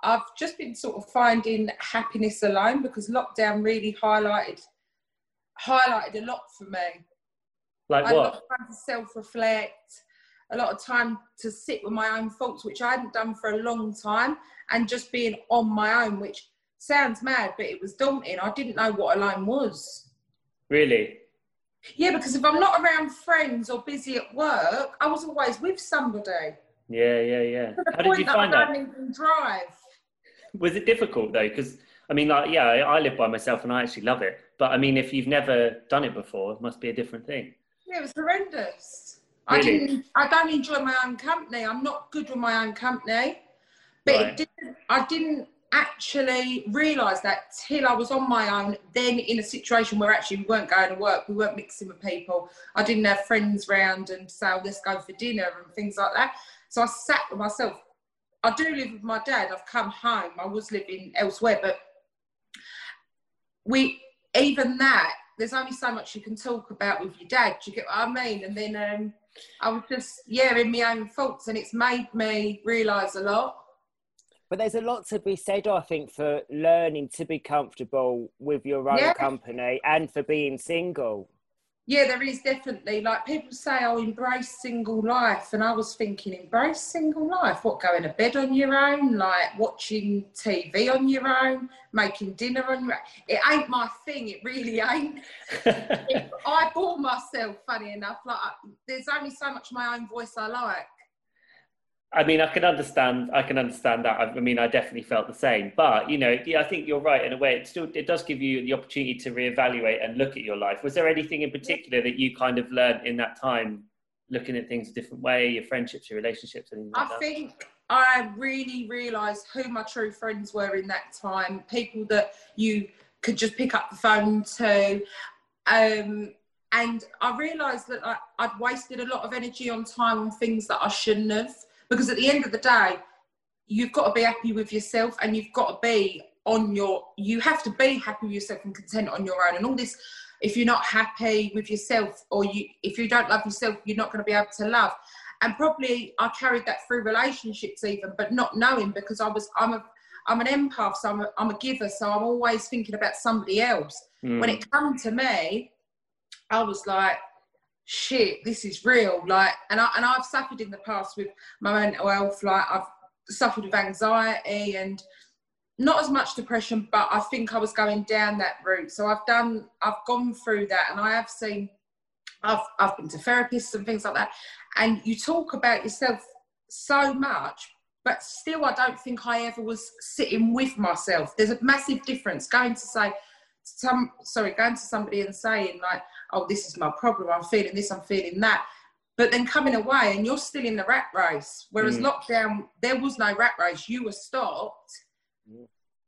I've just been sort of finding happiness alone because lockdown really highlighted highlighted a lot for me. Like I had a lot what? of time to self-reflect, a lot of time to sit with my own thoughts, which I hadn't done for a long time, and just being on my own, which sounds mad, but it was daunting. I didn't know what alone was. Really? Yeah, because if I'm not around friends or busy at work, I was always with somebody. Yeah, yeah, yeah. To the How did you that find I that? drive. Was it difficult though? Because I mean, like, yeah, I live by myself and I actually love it. But I mean, if you've never done it before, it must be a different thing. Yeah, it was horrendous. I didn't. I don't enjoy my own company. I'm not good with my own company. But Right. it didn't. I didn't actually realise that till I was on my own. Then in a situation where actually we weren't going to work, we weren't mixing with people. I didn't have friends round and say, oh, "Let's go for dinner" and things like that. So I sat with myself. I do live with my dad. I've come home. I was living elsewhere, but we even that there's only so much you can talk about with your dad do you get what i mean and then um i was just yeah in my own faults and it's made me realize a lot But there's a lot to be said, I think, for learning to be comfortable with your own Yeah. company and for being single. Yeah there is definitely like people say oh embrace single life and i was thinking embrace single life what going to bed on your own like watching tv on your own making dinner on your own it ain't my thing it really ain't *laughs* I bore myself, funny enough. Like, there's only so much my own voice I like. I mean, I can understand. I can understand that. I, I mean, I definitely felt the same. But you know, yeah, I think you're right in a way. It still it does give you the opportunity to reevaluate and look at your life. Was there anything in particular that you kind of learned in that time, looking at things a different way, your friendships, your relationships, and I that? think I really realised who my true friends were in that time. People that you could just pick up the phone to. Um, and I realised that I, I'd wasted a lot of energy on time on things that I shouldn't have. Because at the end of the day, you've got to be happy with yourself and you've got to be on your, you have to be happy with yourself and content on your own. And all this, if you're not happy with yourself or you, if you don't love yourself, you're not going to be able to love and probably I carried that through relationships even, but not knowing because I was I'm a I'm an empath, so I'm a, I'm a giver, so I'm always thinking about somebody else. Mm. When it come to me, I was like, shit, this is real. Like, and I and I've suffered in the past with my mental health. Like, I've suffered with anxiety and not as much depression, but I think I was going down that route. So I've done, I've gone through that, and I have seen, I've I've been to therapists and things like that, and you talk about yourself so much, but still, I don't think I ever was sitting with myself. There's a massive difference going to say some, sorry, going to somebody and saying like, "Oh, this is my problem. I'm feeling this. I'm feeling that." But then coming away and you're still in the rat race. Whereas Mm. lockdown, there was no rat race. You were stopped.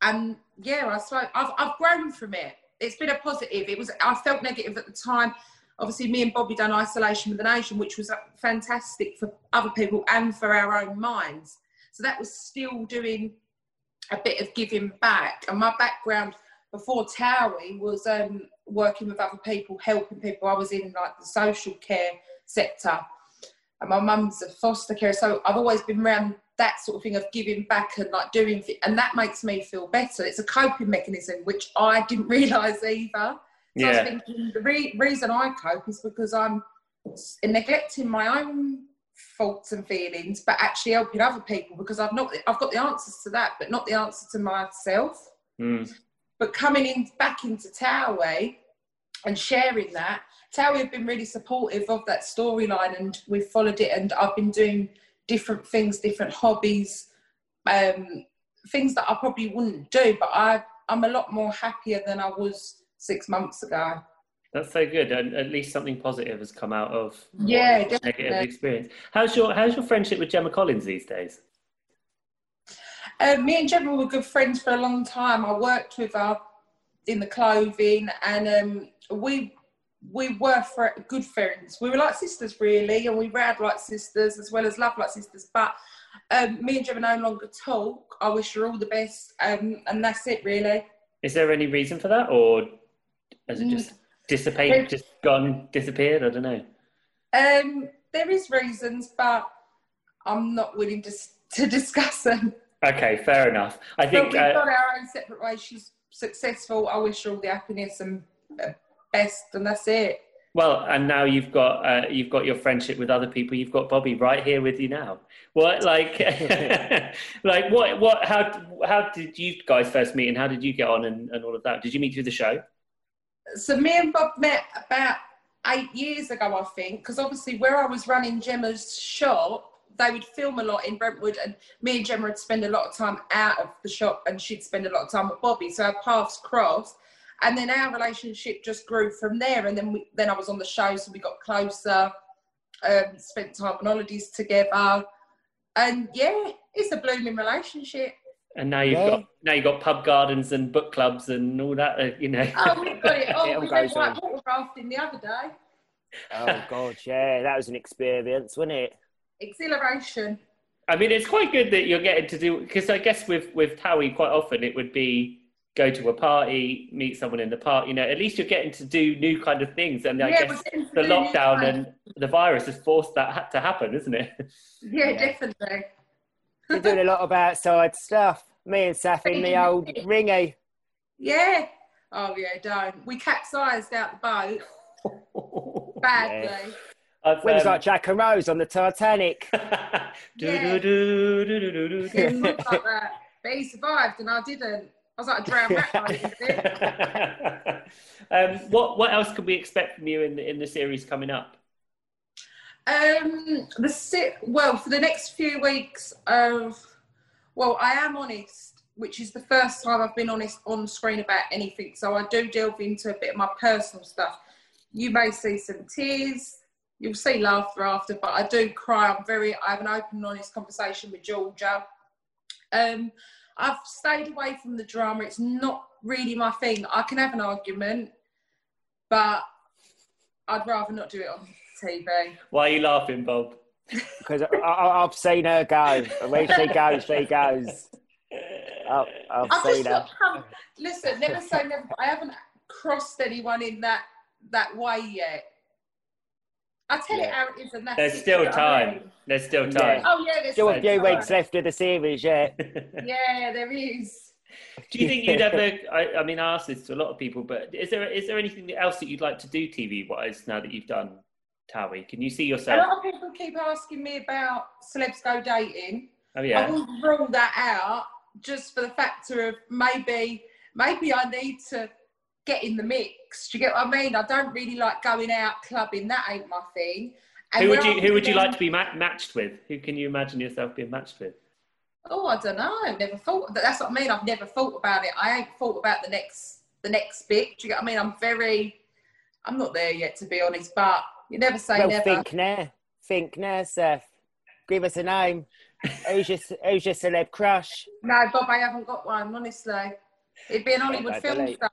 And yeah, I suppose I've, I've grown from it. It's been a positive. It was I felt negative at the time. Obviously, me and Bobby done isolation with the nation, which was fantastic for other people and for our own minds. So that was still doing a bit of giving back. And my background before Towie was um, working with other people, helping people. I was in like the social care sector, and my mum's a foster care. So I've always been around that sort of thing of giving back and like doing, thi- and that makes me feel better. It's a coping mechanism which I didn't *laughs* realise either. So I was Yeah. thinking the re- reason I cope is because I'm neglecting my own faults and feelings, but actually helping other people because I've not I've got the answers to that, but not the answer to myself. Mm. But coming in back into Towie and sharing that, Towie have been really supportive of that storyline, and we've followed it. And I've been doing different things, different hobbies, um, things that I probably wouldn't do. But I I'm a lot more happier than I was six months ago. That's so good, and at least something positive has come out of Yeah, negative experience. How's your How's your friendship with Gemma Collins these days? Uh, me and Gemma were good friends for a long time. I worked with her in the clothing, and um, we we were fr- good friends. We were like sisters, really, and we read like sisters as well as love like sisters. But um, me and Gemma no longer talk. I wish her all the best, um, and that's it, really. Is there any reason for that, or has it just dissipated, Mm. just gone, disappeared? I don't know. Um, there is reasons, but I'm not willing to *laughs* to discuss them. Okay, fair enough. I think But we've uh, got our own separate ways. She's successful. I wish her all the happiness and uh, best, and that's it. Well, and now you've got uh, you've got your friendship with other people. You've got Bobby right here with you now. What like *laughs* like what what how how did you guys first meet and how did you get on and, and all of that? Did you meet through the show? So me and Bob met about eight years ago, I think, because obviously where I was running Gemma's shop, they would film a lot in Brentwood, and me and Gemma would spend a lot of time out of the shop, and she'd spend a lot of time with Bobby. So our paths crossed, and then our relationship just grew from there. And then we, then I was on the show, so we got closer, um, spent time on holidays together, and yeah, it's a blooming relationship. And now you've Yeah. got now you've got pub gardens and book clubs and all that. Uh, you know. Oh, we've got it *laughs* It all. all we went white water rafting the other day. Oh god, yeah, that was an experience, wasn't it? Exhilaration. I mean, it's quite good that you're getting to do because I guess with with Towie, quite often it would be go to a party, meet someone in the park. You know, at least you're getting to do new kind of things. And I Yeah, guess we're getting to the lockdown and the virus has forced that ha- to happen, isn't it? Yeah, Yeah. definitely. We're doing a lot of outside stuff. Me and Saf in the old *laughs* ringy. Yeah. Oh yeah, don't. We capsized out the boat *laughs* badly. I've, We was um, like Jack and Rose on the Titanic. *laughs* do-do-do-do-do-do-do. Look like that. But he survived and I didn't. I was like a drowned rat by the it. *laughs* um, what what else could we expect from you in the, in the series coming up? Um, the si- well for the next few weeks of well, I am honest, which is the first time I've been honest on screen about anything. So I do delve into a bit of my personal stuff. You may see some tears. You'll see laughter after, but I do cry. I'm very. I have an open honest conversation with Georgia. Um, I've stayed away from the drama. It's not really my thing. I can have an argument, but I'd rather not do it on TV. Why are you laughing, Bob? Because I, I, I've seen her go. And when she goes, she goes. I, I've I've seen just her. come. Listen, never say never. I haven't crossed anyone in that that way yet. I tell it how it is, and that's There's it, still you know what I time. mean? There's still time. Oh yeah, there's Still a few time. weeks left of the series yet. *laughs* Yeah, there is. Do you think you'd ever? *laughs* I, I mean, I ask this to a lot of people, but is there is there anything else that you'd like to do TV wise now that you've done Towie? Can you see yourself? A lot of people keep asking me about celebs go dating. Oh yeah. I yeah. will rule that out just for the factor of maybe maybe I need to get in the mix. Do you get what I mean? I don't really like going out clubbing. That ain't my thing. And Who would you I'm Who would you doing- like to be ma- matched with? Who can you imagine yourself being matched with? Oh, I don't know. I've never thought. That's what I mean. I've never thought about it. I ain't thought about the next the next bit. Do you get what I mean? I'm very. I'm not there yet, to be honest. But you never say well, never. think now. Think now, Seth. Give us a name. Who's your, who's your celeb crush? No, Bob, I haven't got one. Honestly, it'd be an Hollywood film star.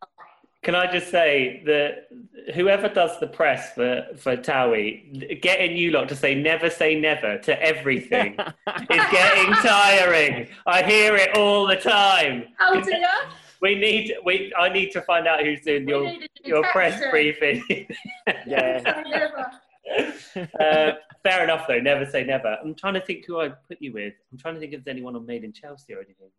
Can I just say that whoever does the press for for Towie, getting you lot to say never say never to everything *laughs* is getting tiring. I hear it all the time. Oh dear. We need we I need to find out who's doing We your need a new your press briefing. *laughs* yeah. Uh, fair enough though. Never say never. I'm trying to think who I'd put you with. I'm trying to think if there's anyone on Made in Chelsea or anything.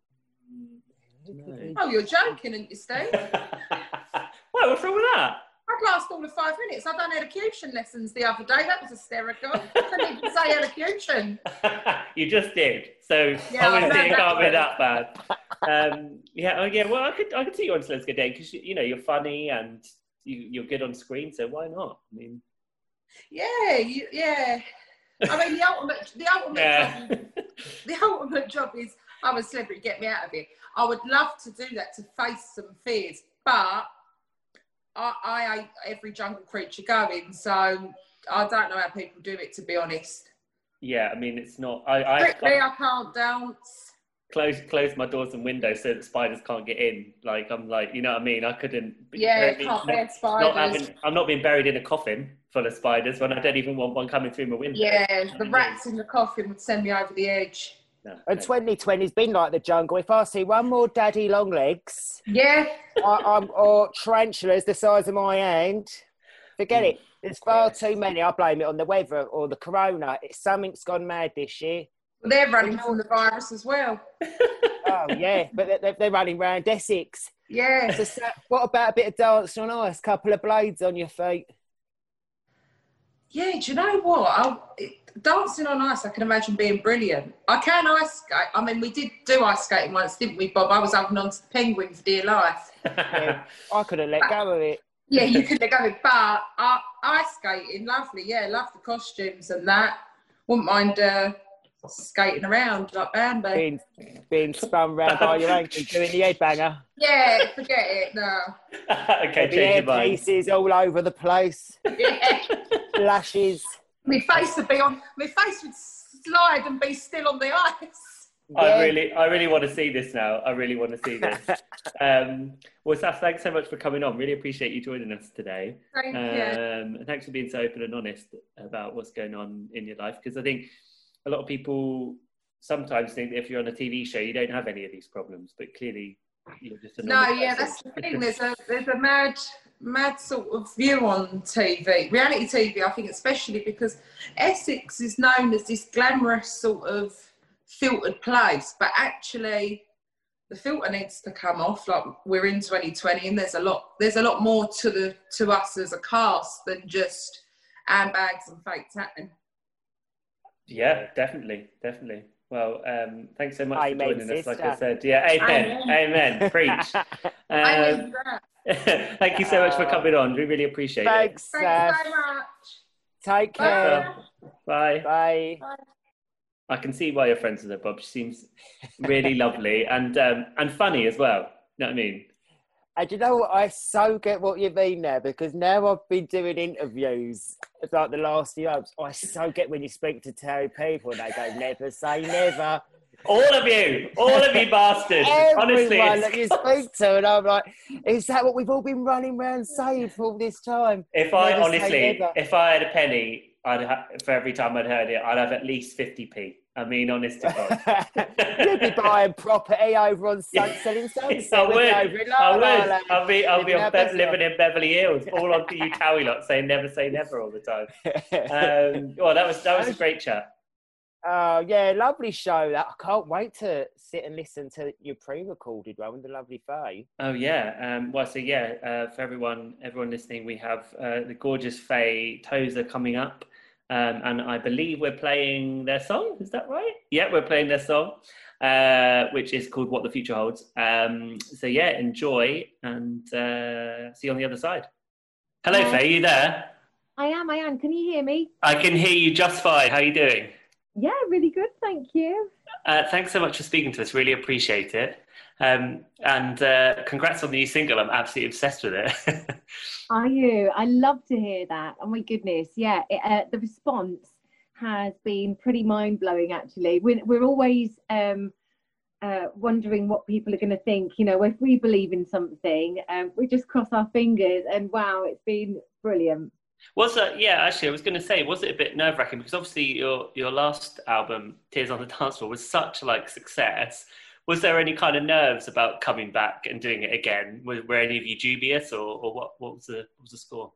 No. Oh, you're joking, aren't you, Steve? *laughs* Why? What's wrong with that? I'd last all of five minutes. I've done elocution lessons the other day. That was hysterical. I couldn't even say *laughs* elocution. you just did. So Yeah, I obviously know it can't be that. that bad. Um, yeah, oh, yeah. Well, I could I could see you on Celebs Go Dating because you, you know you're funny and you, you're good on screen. So why not? I mean, Yeah, you, yeah. I mean, the ultimate, the ultimate, yeah. job, the ultimate job is I'm a celebrity. Get me out of here. I would love to do that to face some fears, but I, I hate every jungle creature going, so I don't know how people do it. To be honest, yeah. I mean, it's not. I I, strictly I I can't dance. close close my doors and windows so that spiders can't get in. Like I'm like, you know what I mean? I couldn't. be- Yeah, not- can't bear not spiders. having, I'm not being buried in a coffin full of spiders when I don't even want one coming through my window. Yeah, the rats in the coffin would send me over the edge. No, And 2020's been like the jungle. If I see one more daddy long legs Yeah, I, I'm, or tarantulas the size of my hand, forget mm. it. There's far too many. I blame it on the weather or the corona. It's something's gone mad this year. well, they're running from the virus as well. *laughs* Oh yeah, but they're, they're running round Essex. Yeah. So, so what about a bit of dancing on ice? Couple of blades on your feet. Yeah, do you know what? I, it, dancing on ice, I can imagine being brilliant. I can ice skate. I mean, we did do ice skating once, didn't we, Bob? I was holding on to the penguin for dear life. *laughs* Yeah, I could have let go of it. Yeah, you could have gone, but uh, ice skating, lovely. Yeah, love the costumes and that. Wouldn't mind uh, skating around like Bambi. Being, being spun round by your *laughs* ankle, doing the headbanger. Yeah, forget it. No. *laughs* okay, There'd change your mind. pieces all over the place. Yeah. Flashes. My face would be on. My face would slide and be still on the ice. I really, I really want to see this now. I really want to see this. *laughs* um, well, Saf, thanks so much for coming on. Really appreciate you joining us today. Thank you. Um, and thanks for being so open and honest about what's going on in your life. Because I think a lot of people sometimes think that if you're on a TV show, you don't have any of these problems, but clearly you're just a No, yeah, person. that's the thing. *laughs* There's a there's a mad mad sort of view on TV, reality TV. I think especially because Essex is known as this glamorous sort of filtered place, but actually the filter needs to come off. Like we're in 2020, and there's a lot there's a lot more to the to us as a cast than just handbags and fake tatting. Yeah, definitely, definitely. Well, um, thanks so much Amen, for joining us. Like I said, yeah, amen, amen, preach. *laughs* Um, mean that. *laughs* thank you so much for coming on. We really appreciate it. Thanks, Thanks so much. Take care. Bye. Bye. I can see why you're friends with her, Bob. She seems really *laughs* lovely and um, and funny as well. You know what I mean? And you know what? I so get what you mean there because now I've been doing interviews about the last few months. I so get when you speak to Terry people and they go, never say never. All of you, all of you *laughs* bastards. Honestly, that you speak to, and I'm like, is that what we've all been running around saying for all this time? if I Never honestly, if I had a penny, I'd ha- for every time I'd heard it, I'd have at least fifty p. I mean, honest to God. *laughs* You'd be buying property over on *laughs* Sun, selling sunset. I would. I would. I'll be. I'll be Living on Be- living in Beverly Hills, all on you Towie lot saying never say never all the time. Um, well, that was that was a great chat. Oh yeah, lovely show. That I can't wait to sit and listen to your pre-recorded one with the lovely Faye. Oh yeah. Um, well, so yeah, uh, for everyone, everyone listening, we have uh, the gorgeous Faye Tozer coming up, um, and I believe we're playing their song. Is that right? Yeah, we're playing their song, uh, which is called "What the Future Holds." Um, so yeah, enjoy and uh, see you on the other side. Hello, Hi. Faye. You there? I am, I am. Can you hear me? I can hear you just fine. How are you doing? Yeah, really good, thank you. Uh, thanks so much for speaking to us. Really appreciate it. Um, and uh, congrats on the new single. I'm absolutely obsessed with it. *laughs* Are you? I love to hear that. Oh my goodness, yeah. It, uh, the response has been pretty mind blowing. Actually, we're we're always um, uh, wondering what people are going to think. You know, if we believe in something, um, we just cross our fingers. And wow, it's been brilliant. Was that? Yeah, actually, I was going to say, was it a bit nerve wracking because obviously your your last album, Tears on the Dance Floor, was such like success. Was there any kind of nerves about coming back and doing it again? Were, were any of you dubious, or, or what? What was the what was the score?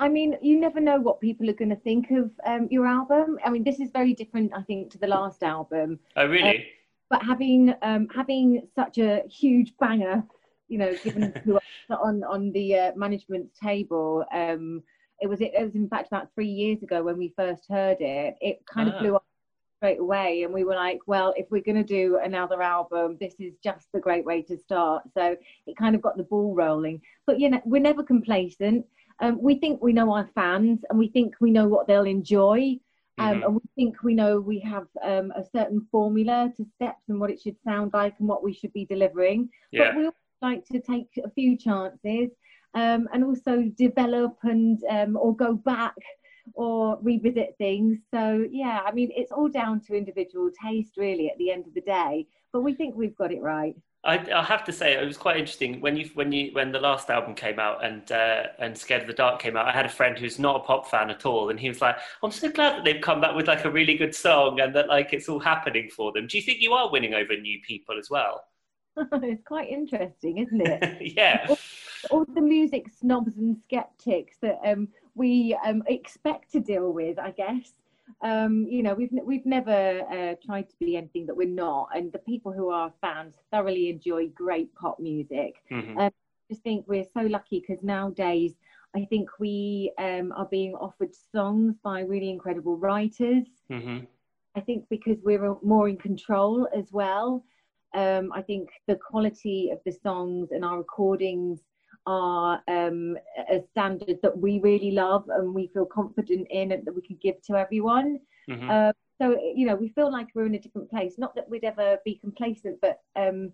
I mean, you never know what people are going to think of um, your album. I mean, this is very different, I think, to the last album. Oh, really? but having um, having such a huge banger, you know, given *laughs* to us on on the uh, management table, um, it was it was in fact about three years ago when we first heard it. It kind Ah. of blew up straight away, and we were like, well, if we're going to do another album, this is just the great way to start. So it kind of got the ball rolling. But you know, we're never complacent. Um, we think we know our fans, and we think we know what they'll enjoy. Um, Mhm. and we think we know we have um, a certain formula to steps and what it should sound like and what we should be delivering. yeah. But we like to take a few chances um, and also develop and um, or go back or revisit things. So yeah, I mean it's all down to individual taste really at the end of the day. But we think we've got it right. I, I have to say it was quite interesting when you when you when the last album came out and uh, and Scared of the Dark came out. I had a friend who's not a pop fan at all, and he was like, "I'm so glad that they've come back with like a really good song and that like it's all happening for them." Do you think you are winning over new people as well? *laughs* it's quite interesting, isn't it? *laughs* yeah. All, the music snobs and skeptics that um, we um, expect to deal with, I guess um, you know, we've we've never uh, tried to be anything that we're not, and the people who are fans thoroughly enjoy great pop music. Mm-hmm. Um, I just think we're so lucky because nowadays I think we um, are being offered songs by really incredible writers. Mm-hmm. I think because we're more in control as well. Um, I think the quality of the songs and our recordings are um, a standard that we really love and we feel confident in and that we can give to everyone. Mm-hmm. Uh, so you know, we feel like we're in a different place. Not that we'd ever be complacent, but um,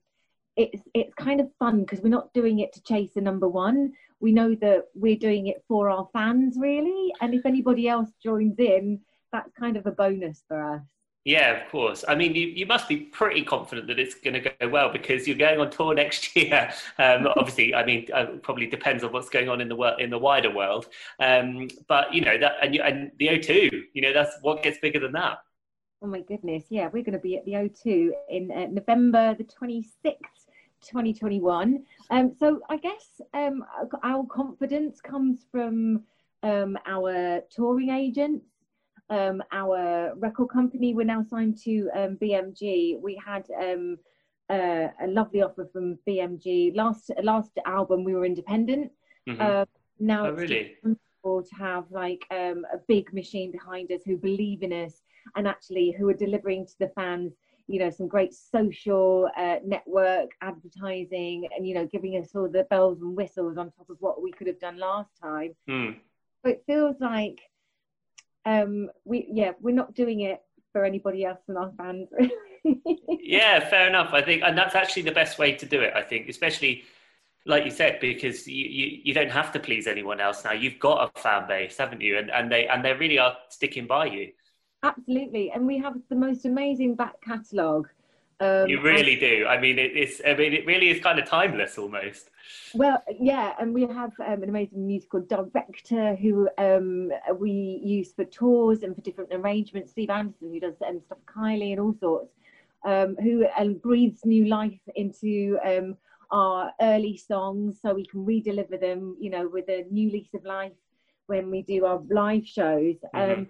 it's it's kind of fun because we're not doing it to chase a number one. We know that we're doing it for our fans, really. And if anybody else joins in, that's kind of a bonus for us. Yeah, of course. I mean, you, you must be pretty confident that it's going to go well because you're going on tour *laughs* next year. Um, *laughs* obviously, I mean, uh, probably depends on what's going on in the world, in the wider world. Um, but you know that, and, you, and the O2, you know, that's what gets bigger than that. Oh my goodness! Yeah, we're going to be at the O2 in uh, November the 26th, 2021. Um, so I guess um, our confidence comes from um, our touring agents um, our record company. We're now signed to um, BMG. We had um, uh, a lovely offer from BMG. Last last album, we were independent. Mm-hmm. Uh, now oh, it's really? to have like um, a big machine behind us who believe in us and actually who are delivering to the fans you know some great social uh, network advertising and you know giving us all the bells and whistles on top of what we could have done last time mm. so it feels like um, we yeah we're not doing it for anybody else than our fans. yeah, fair enough. I think, and that's actually the best way to do it. I think, especially like you said, because you, you, you don't have to please anyone else now. You've got a fan base, haven't you? And and they and they really are sticking by you. Absolutely, and we have the most amazing back catalogue. Um, you really do. I mean, it, it's. I mean, it really is kind of timeless almost. Well, yeah, and we have um, an amazing musical director who um, we use for tours and for different arrangements. Steve Anderson, who does um, stuff, Kylie, and all sorts, um, who um, breathes new life into um, our early songs, so we can re-deliver them, you know, with a new lease of life when we do our live shows. Mm-hmm.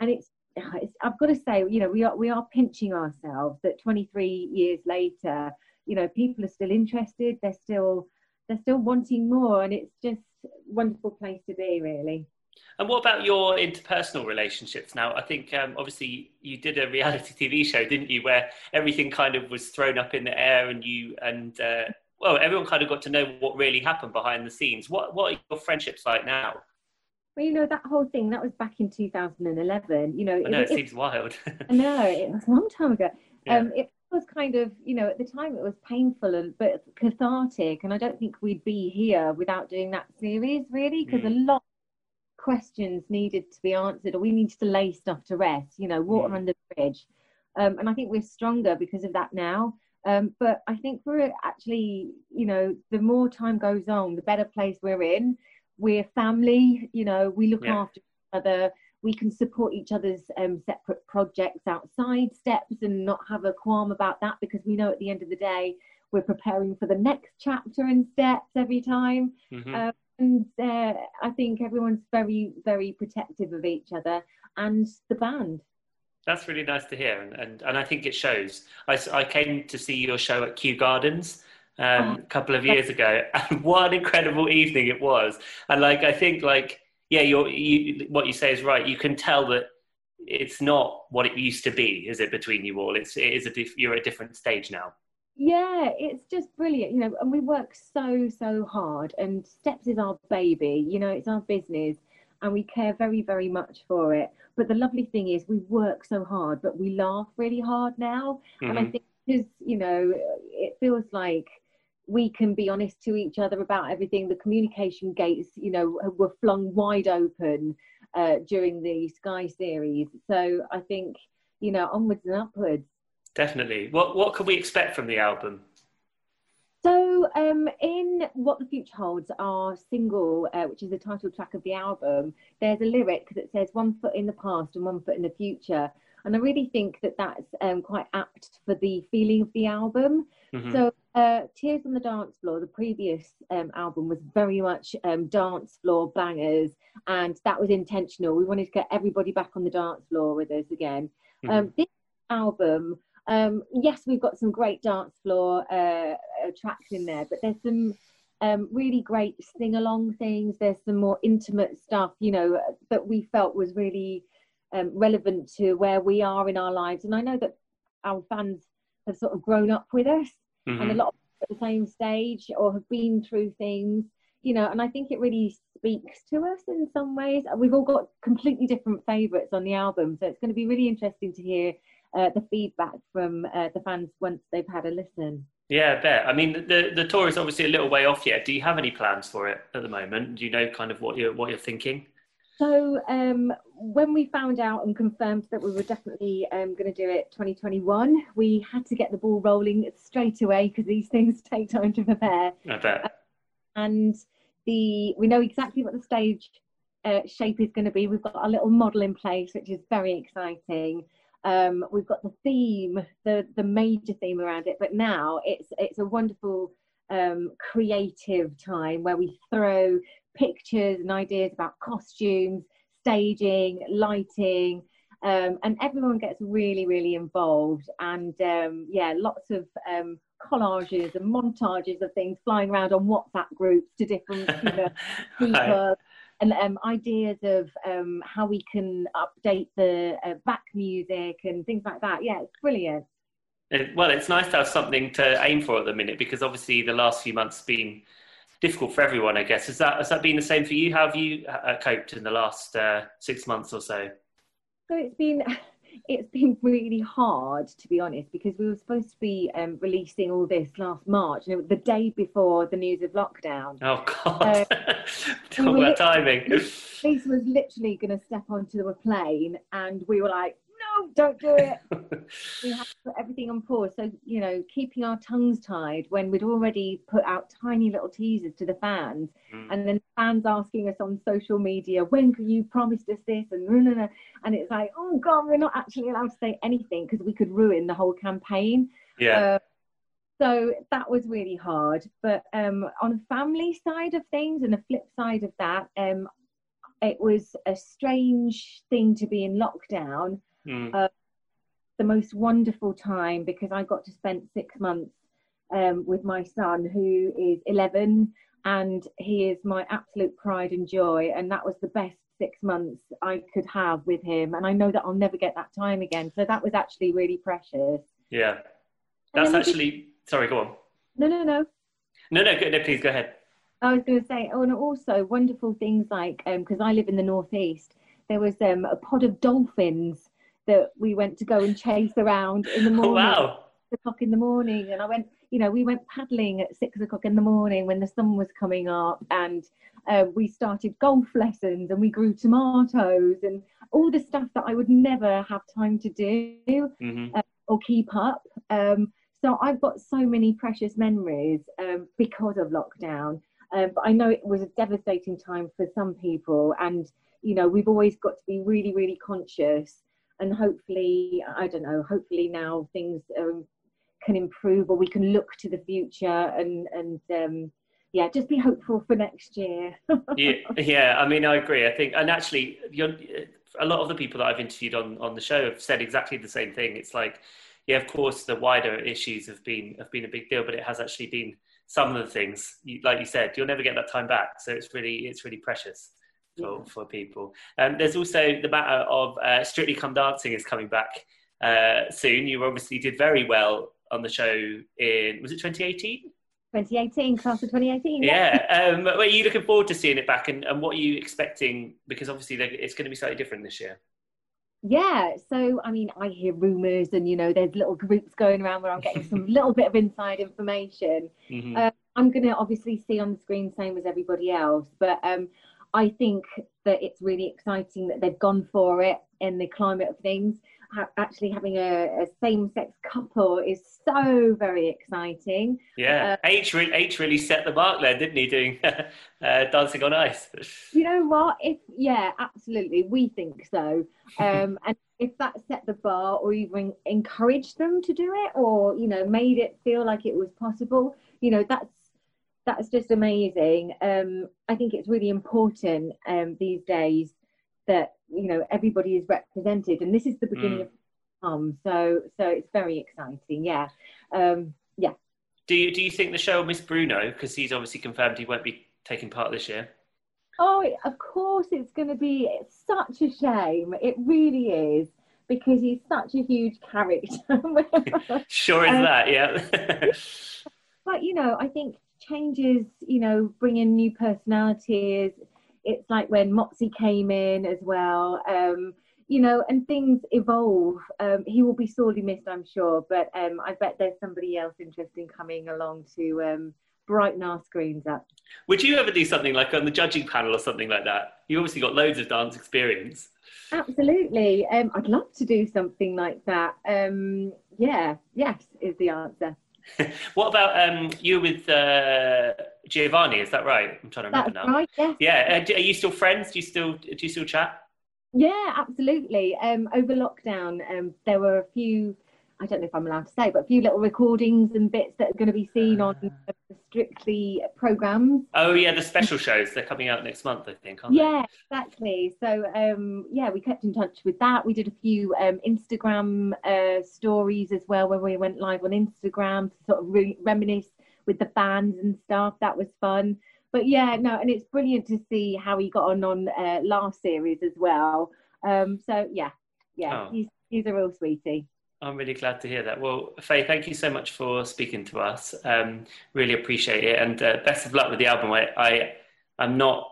and it's *sighs* I've got to say, you know, we are we are pinching ourselves that 23 years later, you know, people are still interested. They're still they're still wanting more, and it's just wonderful place to be, really. And what about your interpersonal relationships? Now, I think um, obviously you did a reality TV show, didn't you, where everything kind of was thrown up in the air, and you and uh, well, everyone kind of got to know what really happened behind the scenes. What what are your friendships like now? Well, you know that whole thing that was back in 2011. You know, I know it, it seems wild. I know it was a long time ago. Yeah. Um, it was kind of, you know, at the time it was painful and but cathartic, and I don't think we'd be here without doing that series, really, because mm. a lot of questions needed to be answered, or we needed to lay stuff to rest. You know, water mm. under the bridge, um, and I think we're stronger because of that now. Um, but I think we're actually, you know, the more time goes on, the better place we're in we're family you know we look yeah. after each other we can support each other's um, separate projects outside steps and not have a qualm about that because we know at the end of the day we're preparing for the next chapter in steps every time mm-hmm. uh, and uh, i think everyone's very very protective of each other and the band that's really nice to hear and, and, and i think it shows I, I came to see your show at kew gardens um, oh, a couple of years ago, *laughs* and what an incredible evening it was. And like, I think like, yeah, you're, you, what you say is right. You can tell that it's not what it used to be, is it, between you all? It's, it is a, you're at a different stage now. Yeah, it's just brilliant, you know, and we work so, so hard and Steps is our baby, you know, it's our business and we care very, very much for it. But the lovely thing is we work so hard, but we laugh really hard now. Mm-hmm. And I mm-hmm. think because, you know, it feels like we can be honest to each other about everything. The communication gates, you know, were flung wide open uh, during the Sky series. So I think, you know, onwards and upwards. Definitely. What what can we expect from the album? So, um, in What the Future Holds, our single, uh, which is the title track of the album, there's a lyric that says one foot in the past and one foot in the future. And I really think that that's um, quite apt for the feeling of the album. Mhm. So, uh, Tears on the Dance Floor, the previous um, album, was very much um, dance floor bangers, and that was intentional. We wanted to get everybody back on the dance floor with us again. Um, this album, um, yes, we've got some great dance floor uh, uh, tracks in there, but there's some um, really great sing along things. There's some more intimate stuff, you know, that we felt was really um, relevant to where we are in our lives. And I know that our fans have sort of grown up with us and a Mhm. lot of at the same stage or have been through things, you know, and I think it really speaks to us in some ways. We've all got completely different favourites on the album, so it's going to be really interesting to hear uh, the feedback from uh, the fans once they've had a listen. Yeah, I bet. I mean, the the tour is obviously a little way off yet. Do you have any plans for it at the moment? Do you know kind of what you're what you're thinking? So um, when we found out and confirmed that we were definitely um, going to do it 2021, we had to get the ball rolling straight away because these *laughs* things take time to prepare. I bet. and the we know exactly what the stage uh, shape is going to be. We've got a little model in place, which is very exciting. Um, we've got the theme, the the major theme around it, but now it's it's a wonderful um, creative time where we throw pictures and ideas about costumes, staging, lighting. Um, and everyone gets really, really involved. And um, yeah, lots of um, collages and montages of things flying around on WhatsApp groups to different you know, *laughs* people and um, ideas of um, how we can update the uh, back music and things like that. Yeah, it's brilliant. Well, it's nice to have something to aim for at the minute because obviously the last few months have been difficult for everyone. I guess has that has that been the same for you? How have you uh, coped in the last uh, six months or so? So it's been *laughs* it's been really hard to be honest because we were supposed to be um, releasing all this last March and it was the day before the news of lockdown. Oh God, *laughs* talk we about timing. *laughs* Lisa was literally going to step onto the plane and we were like, no, *laughs* don't do it. *laughs* we had to put everything on pause. So, you know, keeping our tongues tied when we'd already put out tiny little teasers to the fans, Mm. and then fans asking us on social media, when can you promised us this? And no, no, no. And it's like, oh God, we're not actually allowed to say anything because we could ruin the whole campaign. yeah, Uh, so that was really hard. But um, on a family side of things and a flip side of that, um, it was a strange thing to be in lockdown Mm. the most wonderful time because I got to spend six months um, with my son, who is 11, and he is my absolute pride and joy. And that was the best six months I could have with him. And I know that I'll never get that time again. So that was actually really precious. yeah. That's then we did- actually sorry. Go on. No, no, no. No, no, go, no. Please go ahead. I was going to say, oh, and also wonderful things like because I live in the northeast, there was um, a pod of dolphins that we went to go and chase around in the *laughs* Oh, morning. wow. six o'clock in the morning. And I went you know we went paddling at six o'clock in the morning when the sun was coming up. And uh, we started golf lessons and we grew tomatoes and all the stuff that I would never have time to do hmm or keep up. Um, so I've got so many precious memories um, because of lockdown. Um, but I know it was a devastating time for some people. And you know we've always got to be really really conscious and hopefully i don't know hopefully now things can improve or we can look to the future and and um, yeah just be hopeful for next year *laughs* yeah, yeah. I mean, I agree. I think, and actually, a lot of the people that I've interviewed on on the show have said exactly the same thing. It's like, yeah, of course, the wider issues have been have been a big deal, but it has actually been some of the things, like you said, you'll never get that time back. So it's really it's really precious for, for people. Um, there's also the matter of uh, Strictly Come Dancing is coming back uh, soon. You obviously did very well on the show in was it 2018? 2018 class of 2018 Yeah. Um, are you looking forward to seeing it back, and, and what are you expecting? Because obviously it's going to be slightly different this year. Yeah, so I mean, I hear rumors, and you know, there's little groups going around where I'm getting some *laughs* little bit of inside information. Mhm. Uh, I'm going to obviously see on the screen, same as everybody else, but um, I think that it's really exciting that they've gone for it in the climate of things. ha- actually having a, a same-sex couple is so very exciting. Yeah, H, re- H really set the mark there, didn't he? Doing *laughs* uh, Dancing on Ice. *laughs* You know what? If yeah, absolutely, we think so. Um, *laughs* and if that set the bar, or even encouraged them to do it, or you know, made it feel like it was possible, you know, that's that's just amazing. Um, I think it's really important um, these days that you know everybody is represented, and this is the beginning Mm. of um. So so it's very exciting. Yeah, um, yeah. Do you do you think the show will miss Bruno because he's obviously confirmed he won't be taking part this year? Oh, of course, it's going to be it's such a shame. It really is because he's such a huge character. *laughs* Sure is Um, that, yeah. *laughs* but you know, I think changes, you know, bring in new personalities. It's like when Motsi came in as well, um, you know, and things evolve. Um, he will be sorely missed, I'm sure, but um, I bet there's somebody else interesting coming along to um, brighten our screens up. Would you ever do something like on the judging panel or something like that? You obviously got loads of dance experience. Absolutely. Um, I'd love to do something like that. Um, yeah, yes, is the answer. *laughs* What about um, you with uh, Giovanni? Is that right? I'm trying to remember That's now. right, yes. Yeah, uh, are you still friends? Do you still do you still chat? Yeah, absolutely. Um, over lockdown, um, there were a few, I don't know if I'm allowed to say, but a few little recordings and bits that are going to be seen on uh, Strictly programs. Oh yeah, the special shows they're coming out next month, I think. Aren't Yeah, exactly. So, um, yeah, we kept in touch with that. We did a few um, Instagram uh, stories as well, where we went live on Instagram to sort of re- reminisce with the bands and stuff. That was fun. But yeah, no, and it's brilliant to see how he got on on uh, last series as well. Um, so yeah, yeah, Oh. he's he's a real sweetie. I'm really glad to hear that. Well, Faye, thank you so much for speaking to us. Um, really appreciate it, and uh, best of luck with the album. I, I I'm not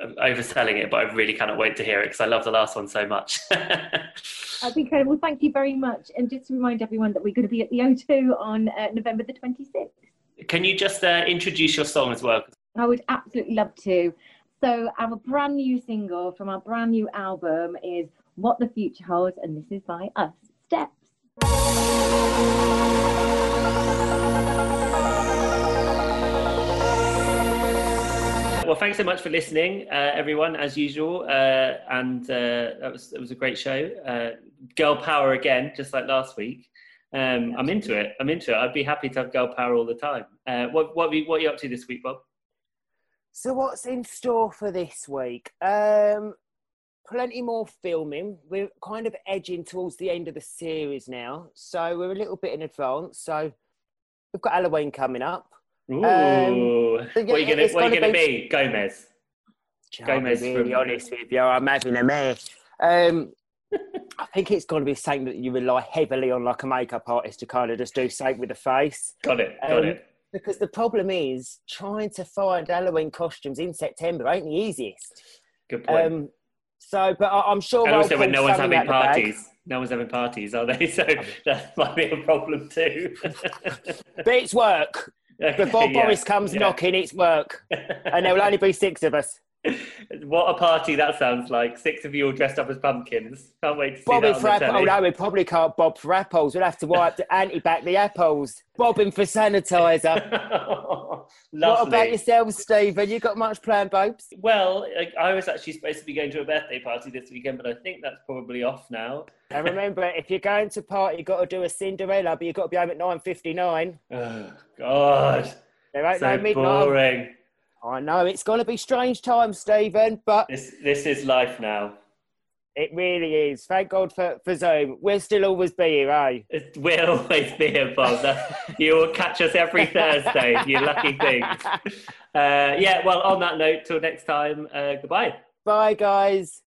overselling it, but I really cannot wait to hear it because I love the last one so much. *laughs* That's incredible. Thank you very much. And just to remind everyone that we're going to be at the O2 on uh, November the 26th. Can you just uh, introduce your song as well? I would absolutely love to. So, our brand new single from our brand new album is What the Future Holds, and this is by us, Steps. Well, thanks so much for listening, uh, everyone, as usual. Uh, and uh, that was it was a great show. Uh, girl power again, just like last week. Um, I'm into it. I'm into it. I'd be happy to have girl power all the time. Uh, what what are you- what are you up to this week, Bob? So what's in store for this week? Um, plenty more filming. We're kind of edging towards the end of the series now, so we're a little bit in advance. So we've got Halloween coming up. Ooh, Um, what are you gonna what are you gonna gonna be? Gomez. Gomez be really from- honest with you, I'm having a mess. Um, *laughs* I think it's got to be something that you rely heavily on, like a makeup artist, to kind of just do something with the face. Got it. Got Um, it. Because the problem is trying to find Halloween costumes in September ain't the easiest. Good point. Um, so, but I, I'm sure. and also when no one's having out the bag. parties. No one's having parties, are they? *laughs* So that might be a problem too. *laughs* But it's work. *laughs* Before Yeah, Boris comes yeah. knocking, it's work. And there will only be six of us. *laughs* what a party that sounds like. Six of you all dressed up as pumpkins. Can't wait to see Bobbing that for apples. Oh, no, we probably can't bob for apples. We'll have to wipe the anti back the apples. Bobbing for sanitizer. *laughs* *laughs* What about yourselves, Stephen? You got much planned, babes? Well, I- I was actually supposed to be going to a birthday party this weekend, but I think that's probably off now. And remember, if you're going to party, you've got to do a Cinderella, but you've got to be home at 9.59. Oh, God. There ain't So no midnight. boring. I know, it's going to be strange times, Stephen, but This, this is life now. it really is. Thank God for, for Zoom. We'll still always be here, eh? It will always be here, Bob. *laughs* You will catch us every Thursday, you lucky thing. *laughs* Uh, yeah, well, on that note, till next time, uh, goodbye. Bye, guys.